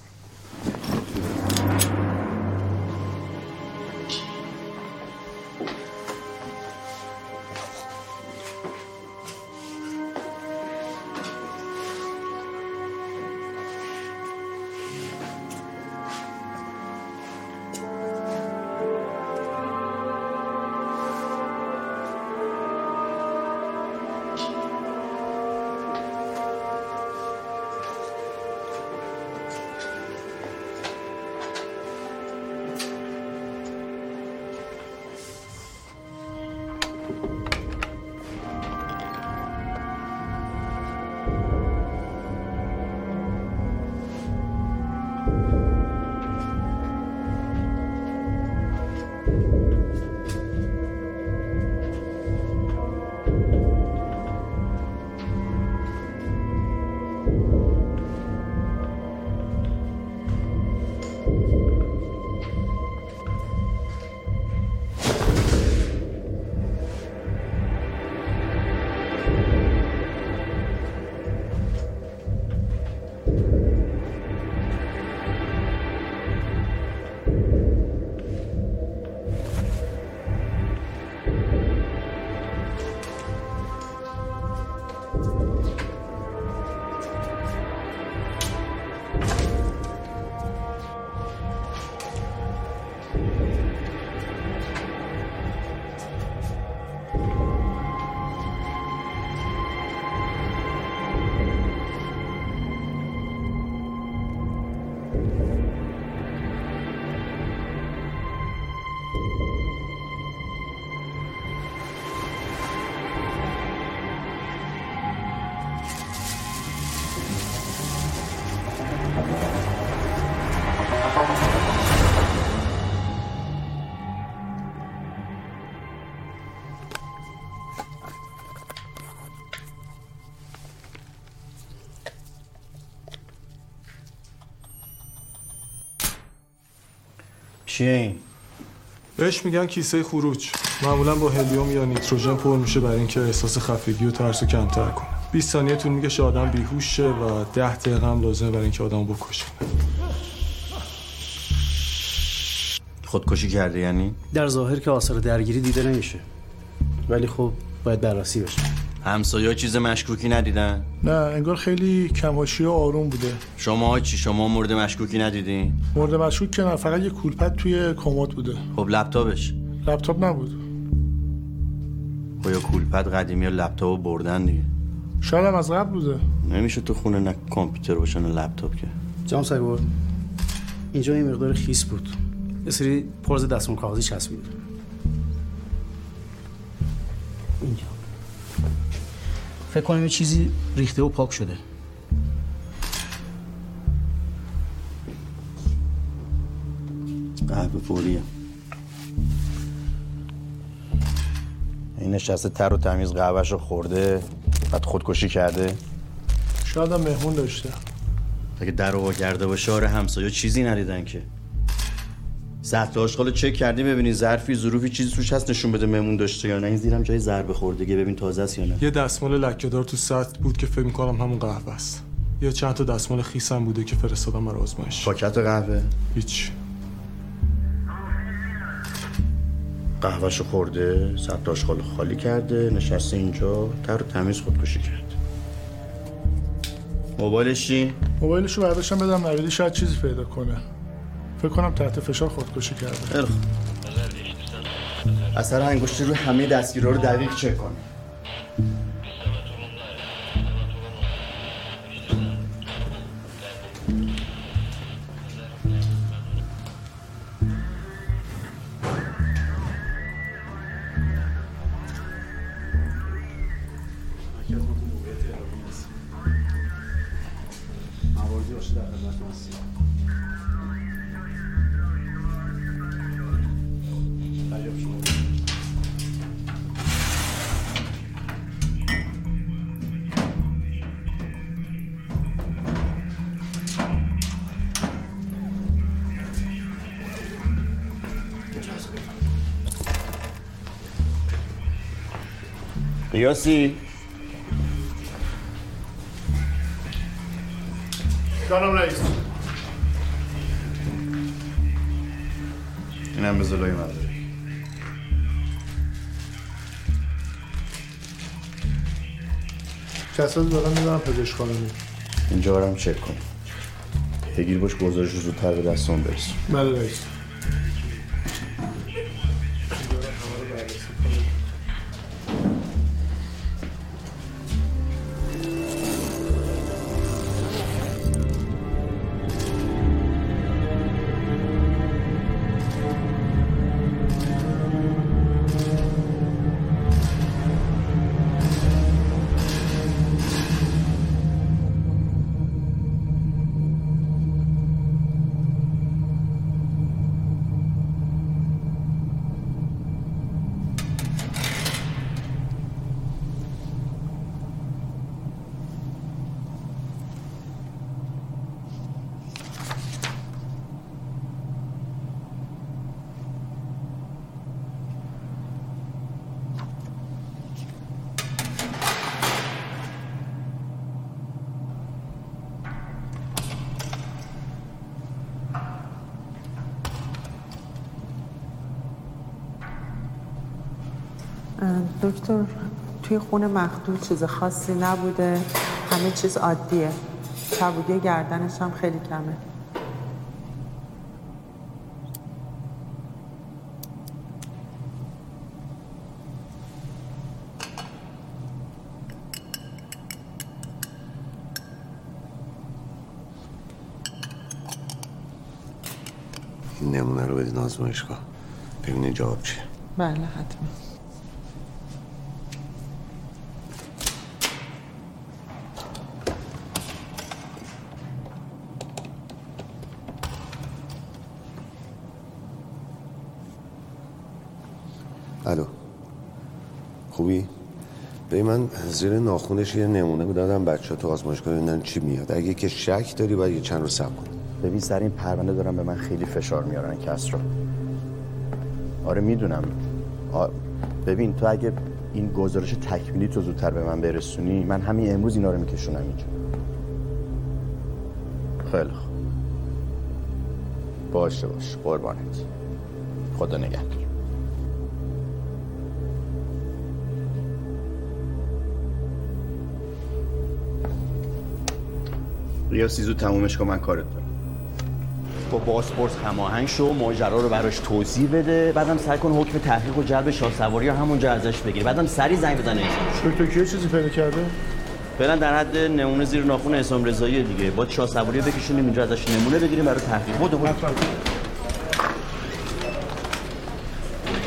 چیه این؟ بهش میگن کیسه خروج معمولا با هلیوم یا نیتروژن پر میشه برای اینکه احساس خفگی و ترس رو کمتر کنه 20 ثانیه طول میگه آدم بیهوش شه و 10 دقیقه هم لازمه برای اینکه آدمو بکشه خودکشی کرده یعنی؟ در ظاهر که آثار درگیری دیده نمیشه ولی خب باید بررسی بشه همسایه‌ها چیز مشکوکی ندیدن؟ نه انگار خیلی کماشی و آروم بوده. شما چی؟ شما مورد مشکوکی ندیدین؟ مورد مشکوک که نه فقط یه کولپد توی کمد بوده. خب لپتاپش؟ لپتاپ نبود. خب یا کولپد قدیمی یا لپتاپو بردن دیگه. شاید هم از قبل بوده. نمیشه تو خونه نه کامپیوتر باشه نه لپتاپ که. جام سگور اینجا یه مقدار خیس بود. یه سری پرز دستمال کاغذی چسبیده فکر کنم یه چیزی ریخته و پاک شده. قهوه فوریه. این نشسته تر و تمیز قهوهش رو خورده بعد خودکشی کرده. شاید هم مهمون داشته. اگه در رو کرده باشه آره همسایه چیزی ندیدن که. سطل آشغال چک کردی ببینی ظرفی ظروفی چیزی توش هست نشون بده مهمون داشته یا نه. این زیرم جای ضربه خوردگی ببین تازه است یا نه. یه دستمال لکه‌دار تو سطل بود که فکر می‌کنم همون قهوه است. یه چند تا دستمال خیس هم بوده که فرستادم برای آزمایش. پاکت قهوه؟ هیچ. قهوهشو خورده سطل آشغال خالی کرده نشسته اینجا تر و تمیز خودکشی کرد. موبایلش چی؟ موبایلشو برداشتم بدم نویدی شاید چیزی پیدا کنه. فکر کنم تحت فشار خودکشی کرده. خیلی خوب. اثر انگشتی رو همه دستگیرها رو دقیق چک کن قیاسی جانم رئیس اینم به زلوی من کسات دارم می‌برم پزشک خانمی اینجا برم چک کن بگیر باش گزارش رو زودتر به دستون برسون. بله رئیس. خون مخدود چیز خاصی نبوده. همه چیز عادیه. چبوگه گردنش هم خیلی کمه. این نمونه رو بدین آزمایشگاه. ببینین جواب چیه. بله حتما الو خوبی؟ به من زیر ناخونش یه نمونه دادم بچه تو آزمایشگاه ببینن چی میاد. اگه که شک داری باید یه چند رو سب کن. ببین سر این پرونده دارم به من خیلی فشار میارن کس رو. آره می‌دونم. آ... ببین تو اگه این گزارش تکمیلی تو زودتر به من برسونی من همین امروز اینا رو میکشونم اینجا. خیلی خوب. باشه باش قربانت. خدا نگهدار. ریاسی زود تمومش کن من کارت دارم. با باسپورس هماهنگ شو ماجرا رو براش توضیح بده بعدم سعی کن حکم تحقیق و جلب شاه سواری رو همونجا ازش بگیر. بعدم سری زنگ بزنه دکتر کیه چیزی پیدا کرده؟ فعلا در حد نمونه زیر ناخون حسام رضایی دیگه. با شاه سواری رو بکشونیم اینجا ازش نمونه بگیریم برای تحقیق. بود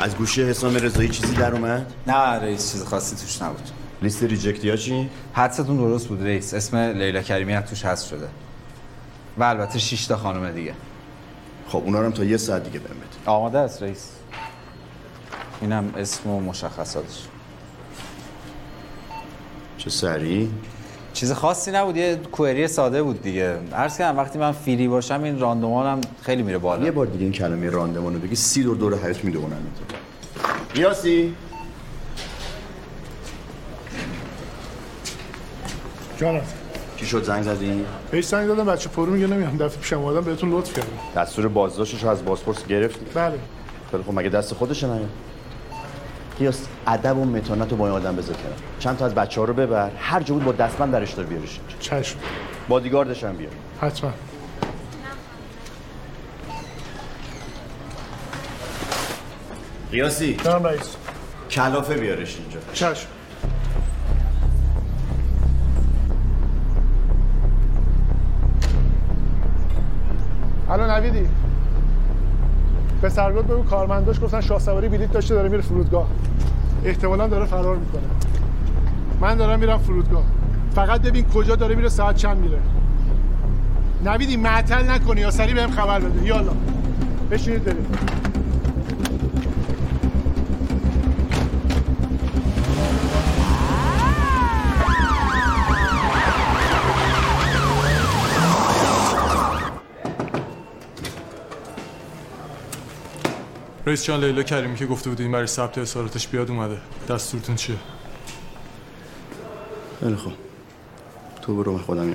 از گوشی حسام رضایی چیزی در اومد؟ نه رئیس چیز خاصی توش نبود. لیست ریجکتی ها چی؟ حدستون درست بود رئیس. اسم لیلا کریمی هم توش هست شده. و البته 6 تا خانم دیگه. خب اونا هم تا یه ساعت دیگه بهم بده آماده است رئیس. اینم اسم و مشخصاتش. چه سریع چیز خاصی نبود یه کوئری ساده بود دیگه. عرض کردم وقتی من فری باشم این راندمانم خیلی میره بالا. یه بار دیگه این کلمه راندمان رو بگی سی دور دور حیات می‌دونن ریاسی جانم. چی شد زنگ زدی؟ بهش زنگ دادم بچه پرو میگه نمیام. دفعه پیشم اومدم بهتون لطف کردم. دستور بازداشتش از بازپرس گرفتی؟ بله. خیلی خب مگه دست خودشه نه؟ قیاس ادب و متانت رو با این آدم بذار کنار. چند تا از بچه ها رو ببر هر جا بود با دستبند درش دار بیارش چشم. بادیگاردش هم بیار. حتما. قیاسی. جانم رئیس. کلافه بیارش اینجا. چشم. الو نویدی؟ به سرگرد بگو کارمنداش گفتن شاه سواری بلیط داشته داره میره فرودگاه. احتمالا داره فرار می‌کنه. من دارم میرم فرودگاه. فقط ببین کجا داره میره ساعت چند میره. نویدی معطل نکنی یا سریع بهم خبر بده. یالا. بشینید بریم. رئیس جان لیلا کریمی که گفته بودین برای ثبت اصالتش بیاد اومده. دستورتون چیه؟ خیلی خوب. تو برو من خودم یه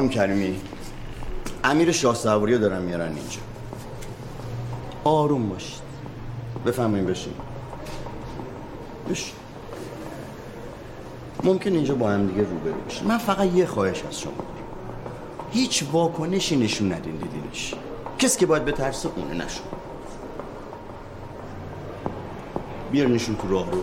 خانم کریمی امیر شاه سواری رو دارن میارن اینجا. آروم باشید. بفهمین بشین. بشین. ممکن اینجا با هم دیگه روبرو بشین. من فقط یه خواهش از شما. هیچ واکنشی نشون ندین دیدینش. کسی که باید بترسه اونه نشون. بیارنشون تو راه رو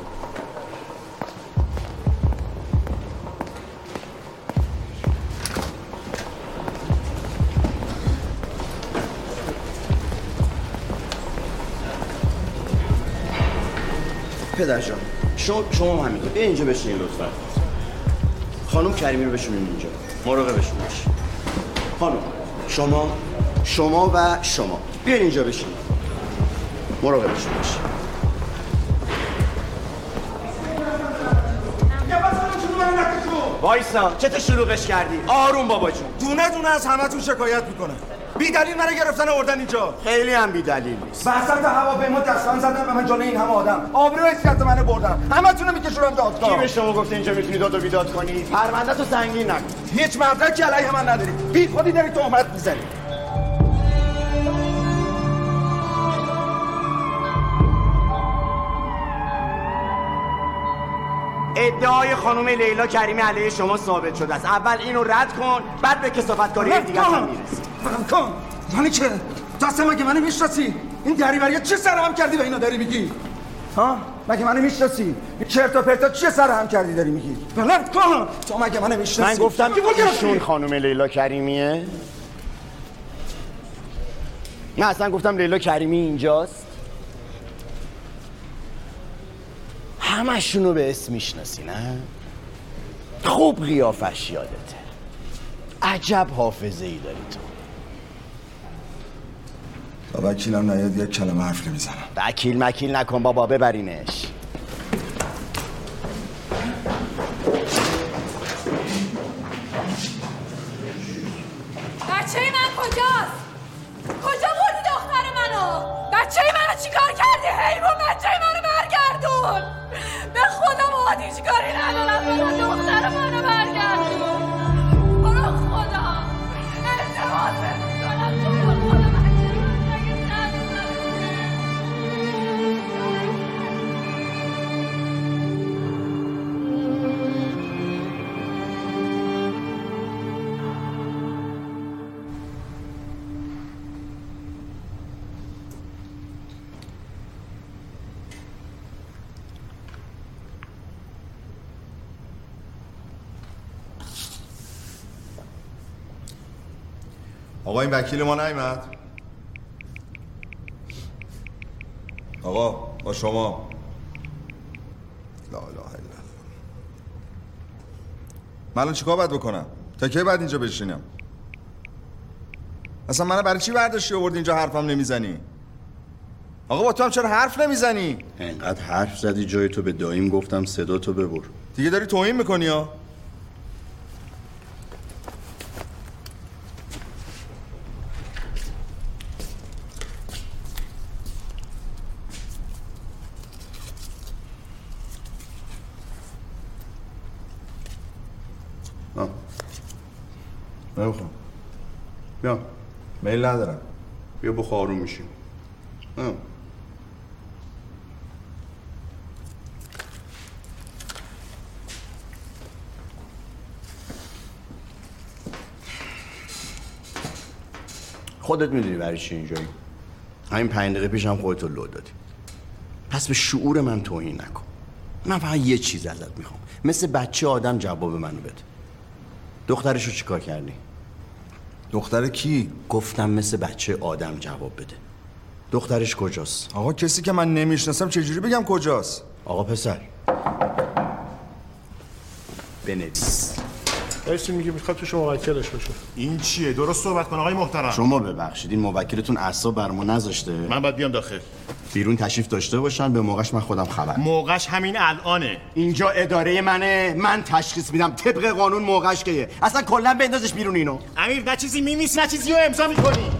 پدر جان. شما شما هم همینطور. بیا اینجا بشینید لطفا. خانم کریمی رو بشونین اینجا. مراقبشون باشین خانم شما شما و شما. بیاین اینجا بشین مراقبشون باشین وایسا. چه شلوغش کردی؟ آروم بابا جون. دونه دونه از همتون شکایت می‌کنم. بی دلیل منو گرفتن آوردن اینجا. خیلی هم بی دلیل نیست وسط هواپیما دستان زدن به من جلوی این همه آدم. آبرو حیثیت منو بردن. همتون میکشونم دادگاه. کی به شما گفته اینجا می‌تونی داد و بیداد کنی؟ پرونده تو سنگین نکن. هیچ مدرکی علیه من نداری. بی خودی داری تهمت می‌زنی. ادعای خانم لیلا کریمی علیه شما ثابت شده است. اول اینو رد کن بعد به کسافتکاری دیگه هم می‌رسی کن. یعنی که دست مگه منو می‌شناسی؟ این دریوری چه سر هم کردی به اینا داری میگی؟ ها؟ مگه منو می‌شناسی؟ این چرت و پرتا چه سر هم کردی داری میگی؟ بلند کن. تو مگه منو می‌شناسی؟ من گفتم؟ ایشون خانم لیلا کریمیه. نه اصلا گفتم لیلا کریمی اینجاست. همشونو به اسم می‌شناسی نه؟ خوب قیافش یادته. عجب حافظه ای داری تو. تا وکیلم نیاد یک کلمه حرف نمی‌زنم. وکیل مکیل نکن بابا ببرینش. این وکیل ما نیومد. آقا با شما. لا اله الا من الان چیکار باید بکنم؟ تا کی بعد اینجا بشینم؟ اصلا منو برای چی برداشتی آوردی اینجا حرفم نمی‌زنی؟ آقا با تو هم چرا حرف نمی‌زنی؟ انقدر حرف زدی جای تو به دایم گفتم صدا تو ببر. دیگه داری توهین می‌کنی ها؟ نمی‌خوام بیا. میل ندارم. بیا بخور آروم میشی آه. خودت می‌دونی برای چی اینجایی؟ همین پنج دقیقه پیش هم خودتو لو دادی. پس به شعور من توهین نکن. من فقط یه چیز ازت می‌خوام. مثل بچه آدم جواب منو بده. دخترشو چیکار کردی؟ دختر کی؟ گفتم مثل بچه آدم جواب بده. دخترش کجاست؟ آقا کسی که من نمی‌شناسم چجوری بگم کجاست؟ آقا پسر. بنویس. رئیس میگه می‌خواد تو شما وکیلش باشه. این چیه؟ درست صحبت کن آقای محترم. شما ببخشید این موکلتون اعصاب بر ما نذاشته. من باید بیام داخل. بیرون تشریف داشته باشن به موقعش من خودم خبر موقعش همین الانه. اینجا اداره منه من تشخیص میدم طبق قانون موقعش که اصلا کلا بندازش بیرون اینو. امیر نه چیزی میمیس نه چیزی رو امضا می‌کنی.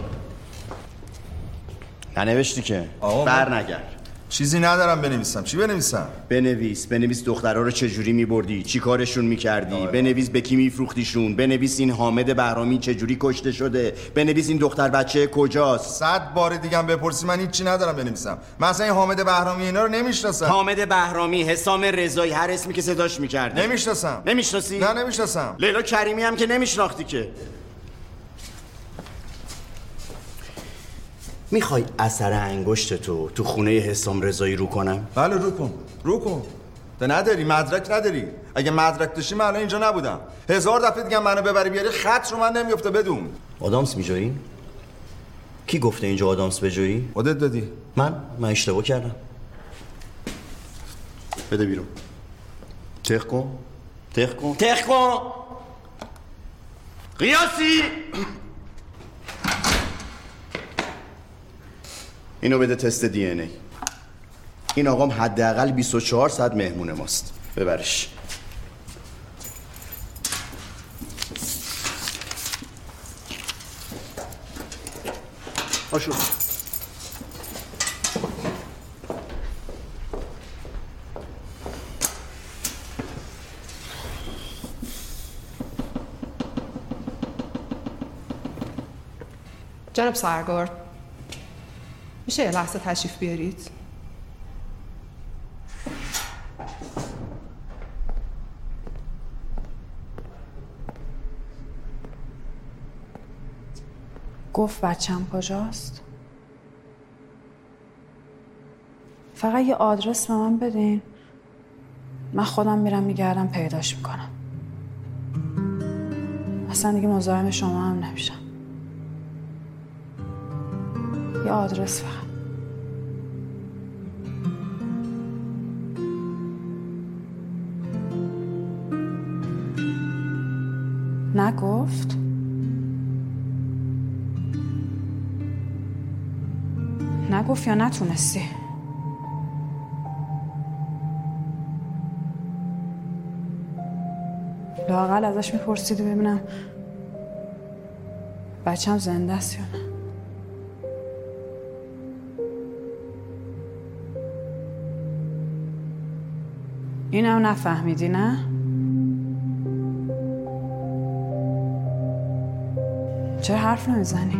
ننوشتی که؟ آقا بر نگرد. چیزی ندارم بنویسم. چی بنویسم؟ بنویس بنویس دخترها رو چجوری میبردی؟ چی کارشون می‌کردی؟ بنویس به کی میفروختیشون؟ بنویس این حامد بهرامی چجوری کشته شده؟ بنویس این دختر بچه کجاست؟ صد بار دیگه بپرسی من هیچی ندارم بنویسم. من اصلا این حامد بهرامی اینا رو نمی‌شناسم. حامد بهرامی حسام رضایی هر اسمی که صداش می‌کردی نمی‌شناسم. نمی‌شناسی؟ نه نمی‌شناسم. لیلا کریمی هم که نمیشناختی که. می‌خوای اثر انگشت تو تو خونه حسام رضایی رو کنم؟ بله رو کن رو کن. ده نداری مدرک نداری. اگه مدرک داشتی من الان اینجا نبودم. هزار دفعه دیگه منو ببری بیاری خط رو من نمیفته بدون. آدامس میجویی؟ کی گفته اینجا آدامس بجویی؟ خودت دادی. من؟ من اشتباه کردم. بده بیرون. تق کن. تق کن. تق کن. قیاسی! اینو بده تست دی ان ای. این آقام حداقل 24 ساعت مهمون ماست. ببرش. آشو. جناب سرگار میشه یه لحظه تشریف بیارید؟ گفت بچم کجاست؟ فقط یه آدرس به من بدین من خودم میرم میگردم پیداش می‌کنم. اصلا دیگه مزاحم شما هم نمیشم. یه آدرس فقط. نگفت؟ نگفت یا نتونستی؟ لاقل ازش میپرسیدی ببینم بچم زنده است یا نه. اینم نفهمیدی نه؟ چرا حرف نمی‌زنی؟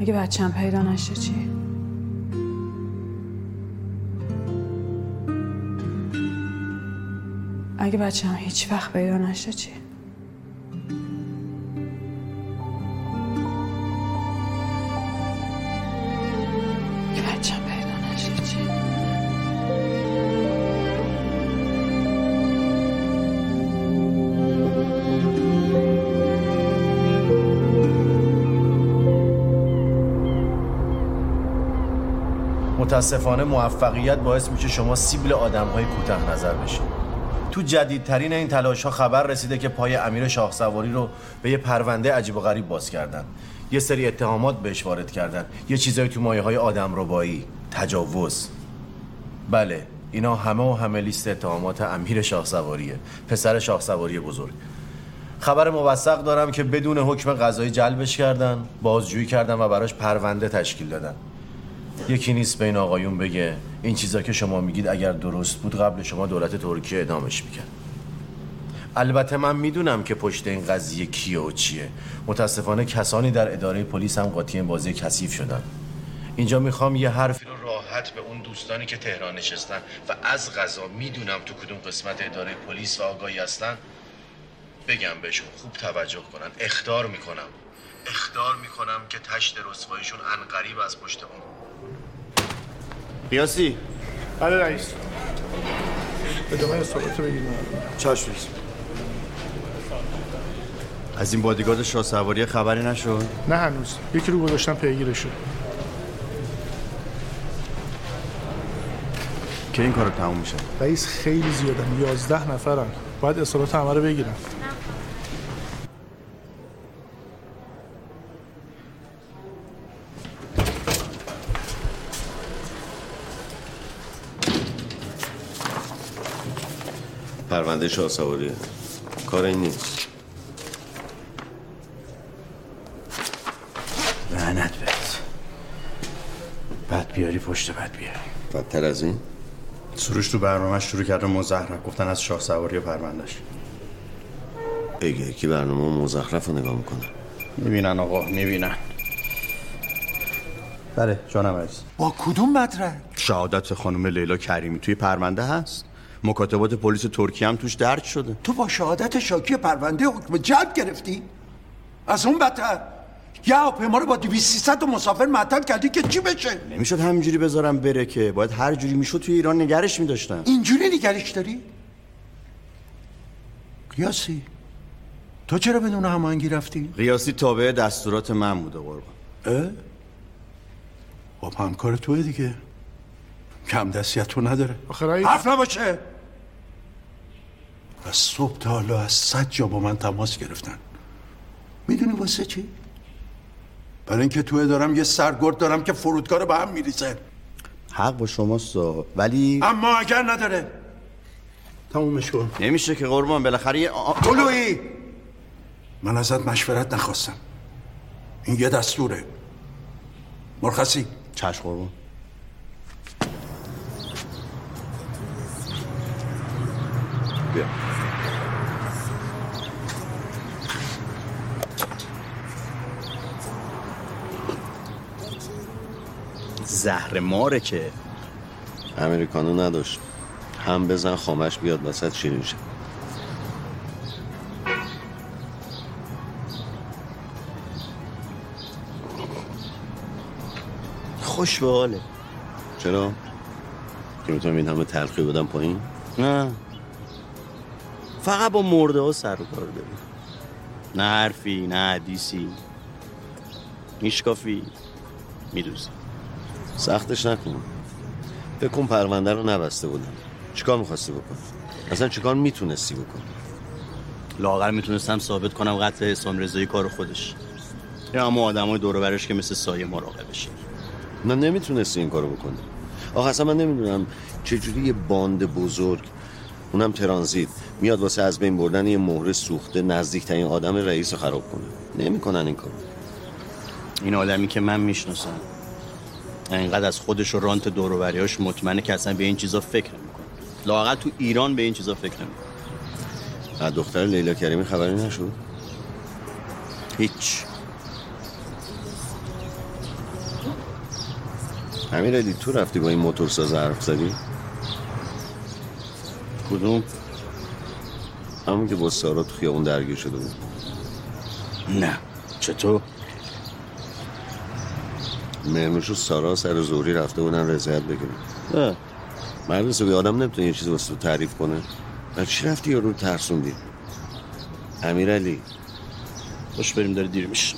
اگه بچم پیدا نشه چی؟ اگه بچم هیچ وقت پیدا نشه چی؟ متاسفانه موفقیت باعث میشه شما سیبل آدم های کوتاه نظر بشید تو جدیدترین این تلاش ها خبر رسیده که پای امیر شاه سواری رو به یه پرونده عجیب و غریب باز کردن. یه سری اتهامات بهش وارد کردن. یه چیزایی تو مایه های آدم ربایی تجاوز. بله اینا همه و همه لیست اتهامات امیر شاه سواریه پسر شاه سواری بزرگ. خبر موثق دارم که بدون حکم قضایی جلبش کردن بازجویی کردن و براش پرونده تشکیل دادن. یکی نیست بین آقایون بگه این چیزا که شما میگید اگر درست بود قبل شما دولت ترکیه ادامش می‌کرد. البته من می‌دونم که پشت این قضیه کیه و چیه. متاسفانه کسانی در اداره پلیس هم قاطی این بازی کثیف شدن. اینجا می‌خوام یه حرفی رو راحت به اون دوستانی که تهران نشستن و از غذا می‌دونم تو کدوم قسمت اداره پلیس و آگاهی هستن بگم بهشون خوب توجه کنن. اختار می‌کنم. اختار می‌کنم که تشت رسواییشون انقریب از پشت اون قیاسی بله رئیس. ادامه استرابت رو بگید. چشم از این بادیگارد شاه سواری خبری نشد؟ نه هنوز. یکی رو گذاشتم پیگیرش شد که این کارو تموم میشه؟ رئیس خیلی زیادن یازده نفرن. باید اصالات همه رو بگیرن. پرونده شاه سواریه کار این نیست. لعنت بهت. بد بیاری پشت بد بیاری. بدتر از این؟ سروش تو برنامه شروع کرده مزهرک گفتن از شاه سواری و پروندهش بگه کی برنامه مزخرف رو نگاه می‌کنه. می‌بینن آقا می‌بینن. بله جانم عزیز. با کدوم مدرک؟ شهادت خانم لیلا کریمی توی پرونده هست. مکاتبات پلیس ترکیه هم توش درج شده. تو با شهادت شاکی پرونده حکم جلب گرفتی؟ از اون بدتر. یه هواپیما رو با 200 مسافر معطل کردی که چی بشه؟ نمی‌شد همینجوری بذارم بره که. باید هر جوری می‌شد توی ایران نگرش میداشتن. اینجوری نگرش داری؟ قیاسی تو چرا بدون هماهنگی رفتی؟ قیاسی تابع دستورات من بوده قربان. اه؟ خب همکار توه دیگه. کم دستیت تو نداره. حرف نباشه. از صبح تا حالا از صد جا با من تماس گرفتن. می‌دونی واسه چی؟ برای اینکه توه دارم یه سرگرد دارم که فرودگاه رو به هم میریزه. حق با شماست ولی اما اگر نداره. تمومش کن نمیشه که قربان بالاخره یه آ- طلوعی. من ازت مشورت نخواستم. این یه دستوره. مرخصی. چشم قربان. بیا. زهر ماره که. امریکانو نداشت. هم بزن خامش بیاد وسط شیرین شه خوش به حاله چرا؟ که می‌تونم این همه تلخی بدم پایین؟ نه. فقط با مرده ها سر و کار داری نه حرفی نه حدیثی. میشکافی میدوزی سختش نکن. فکر کن پرونده رو نبسته بودم. چیکار می‌خواستی بکنی؟ اصلا چیکار می‌تونستی بکنی؟ لاغر می‌تونستم ثابت کنم قتل حسام رضایی کار خودش. یا اما آدم های دور که مثل سایه مراقبشه نه نمی‌تونستی این کارو بکنی. آخه اصلا من نمی‌دونم چجوری یه باند بزرگ اونم ترانزیت میاد واسه از بین بردن یه مهره سوخته نزدیکترین آدم رئیس رو خراب کنه. نمی‌کنن این کارو. این آدمی که من می‌شناسم اینقدر از خودش و رانت دوروبریاش مطمئنه که اصلا به این چیزا فکر نمی‌کنه. لاقل تو ایران به این چیزا فکر نمی‌کنه. از دختر لیلا کریمی خبری نشد؟ هیچ. امیر علی تو رفتی با این موتورساز حرف زدی؟ کدوم؟ همون که با سارا تو خیابون درگیر شده بود. نه. چطور؟ مهنوش و سارا سر زوری رفته بودن رضایت بگیرن مرد حسابی آدم نمی‌تونه یه چیز واسه تو تعریف کنه. برای چی رفتی یا رو ترسوندی؟ امیر علی خوش بریم داره دیر میشه.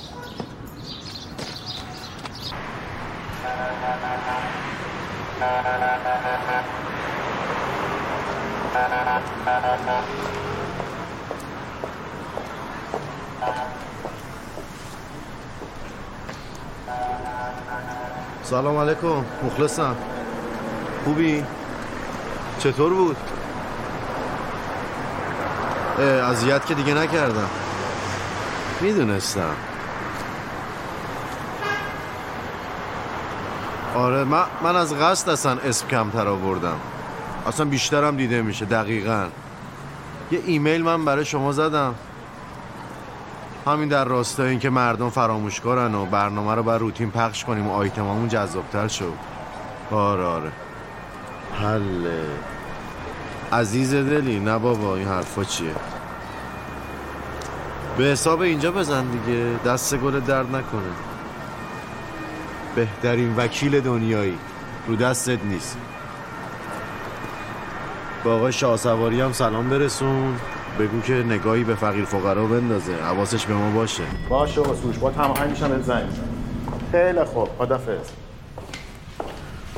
سلام علیکم. مخلصم. خوبی؟ چطور بود؟ اذیت که دیگه نکردم. می‌دونستم. آره من, من از قصد اصلا اسم کمتر آوردم. اصلا بیشترم دیده میشه دقیقا. یه ایمیل من برای شما زدم. همین در راستای اینکه مردم فراموشکارن و برنامه رو بر روتین پخش کنیم و آیتمامون جذابتر شد. آره آره. حله. عزیز دلی نه بابا این حرفا چیه؟ به حساب اینجا بزن دیگه دست گل درد نکنه. بهترین وکیل دنیایی رو دستت نیست. با آقای شاه سواری هم سلام برسون. بگو که نگاهی به فقیر فقرا بندازه. حواسش به ما باشه. باشه با سوش. با هماهنگ میشم بهت زنگ. خیلی خوب. خدافظ.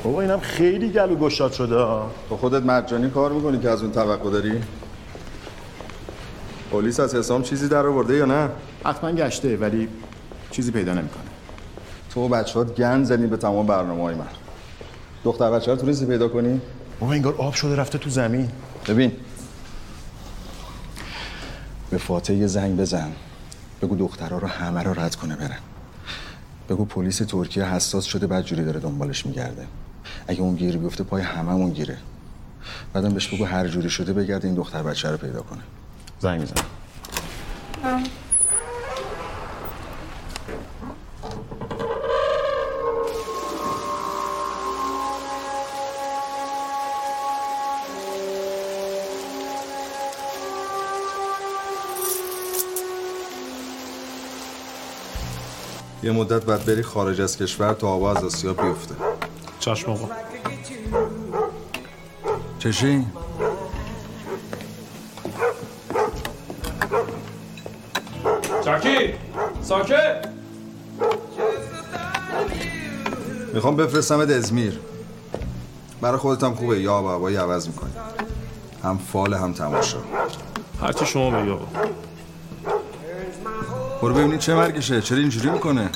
بابا اینم خیلی گلو گشاد شده ها. تو خودت مجانی کار می‌کنی که از اون توقع داری؟ پلیس از حسام چیزی در آورده یا نه؟ حتما گشته ولی چیزی پیدا نمی‌کنه. تو و بچه ها گند زنی به تمام برنامه های من دختر بچه رو تونستی پیدا کنی؟ بابا انگار آب شده رفته تو زمین. ببین به فاتح یه زنگ بزن. بگو دخترها رو همه رو رد کنه برن. بگو پلیس ترکیه حساس شده بعد جوری داره دنبالش میگرده. اگه اون گیر بیفته پای هممون گیره. بعدم بهش بگو هر جوری شده بگرده این دختر بچه رو پیدا کنه. زنگ میزن یه مدت بعد بری خارج از کشور تا آوا از آسیا بیفته. چشم آقا. چشی؟ چکی؟ ساکت؟ می‌خوام بفرستمت ازمیر. برای خودت هم خوبه. یا بابایی عوض می‌کنی. هم فال هم تماشا. هرچی شما بگی آقا. برو ببینید چه مرگشه چرا اینجوری می‌کنه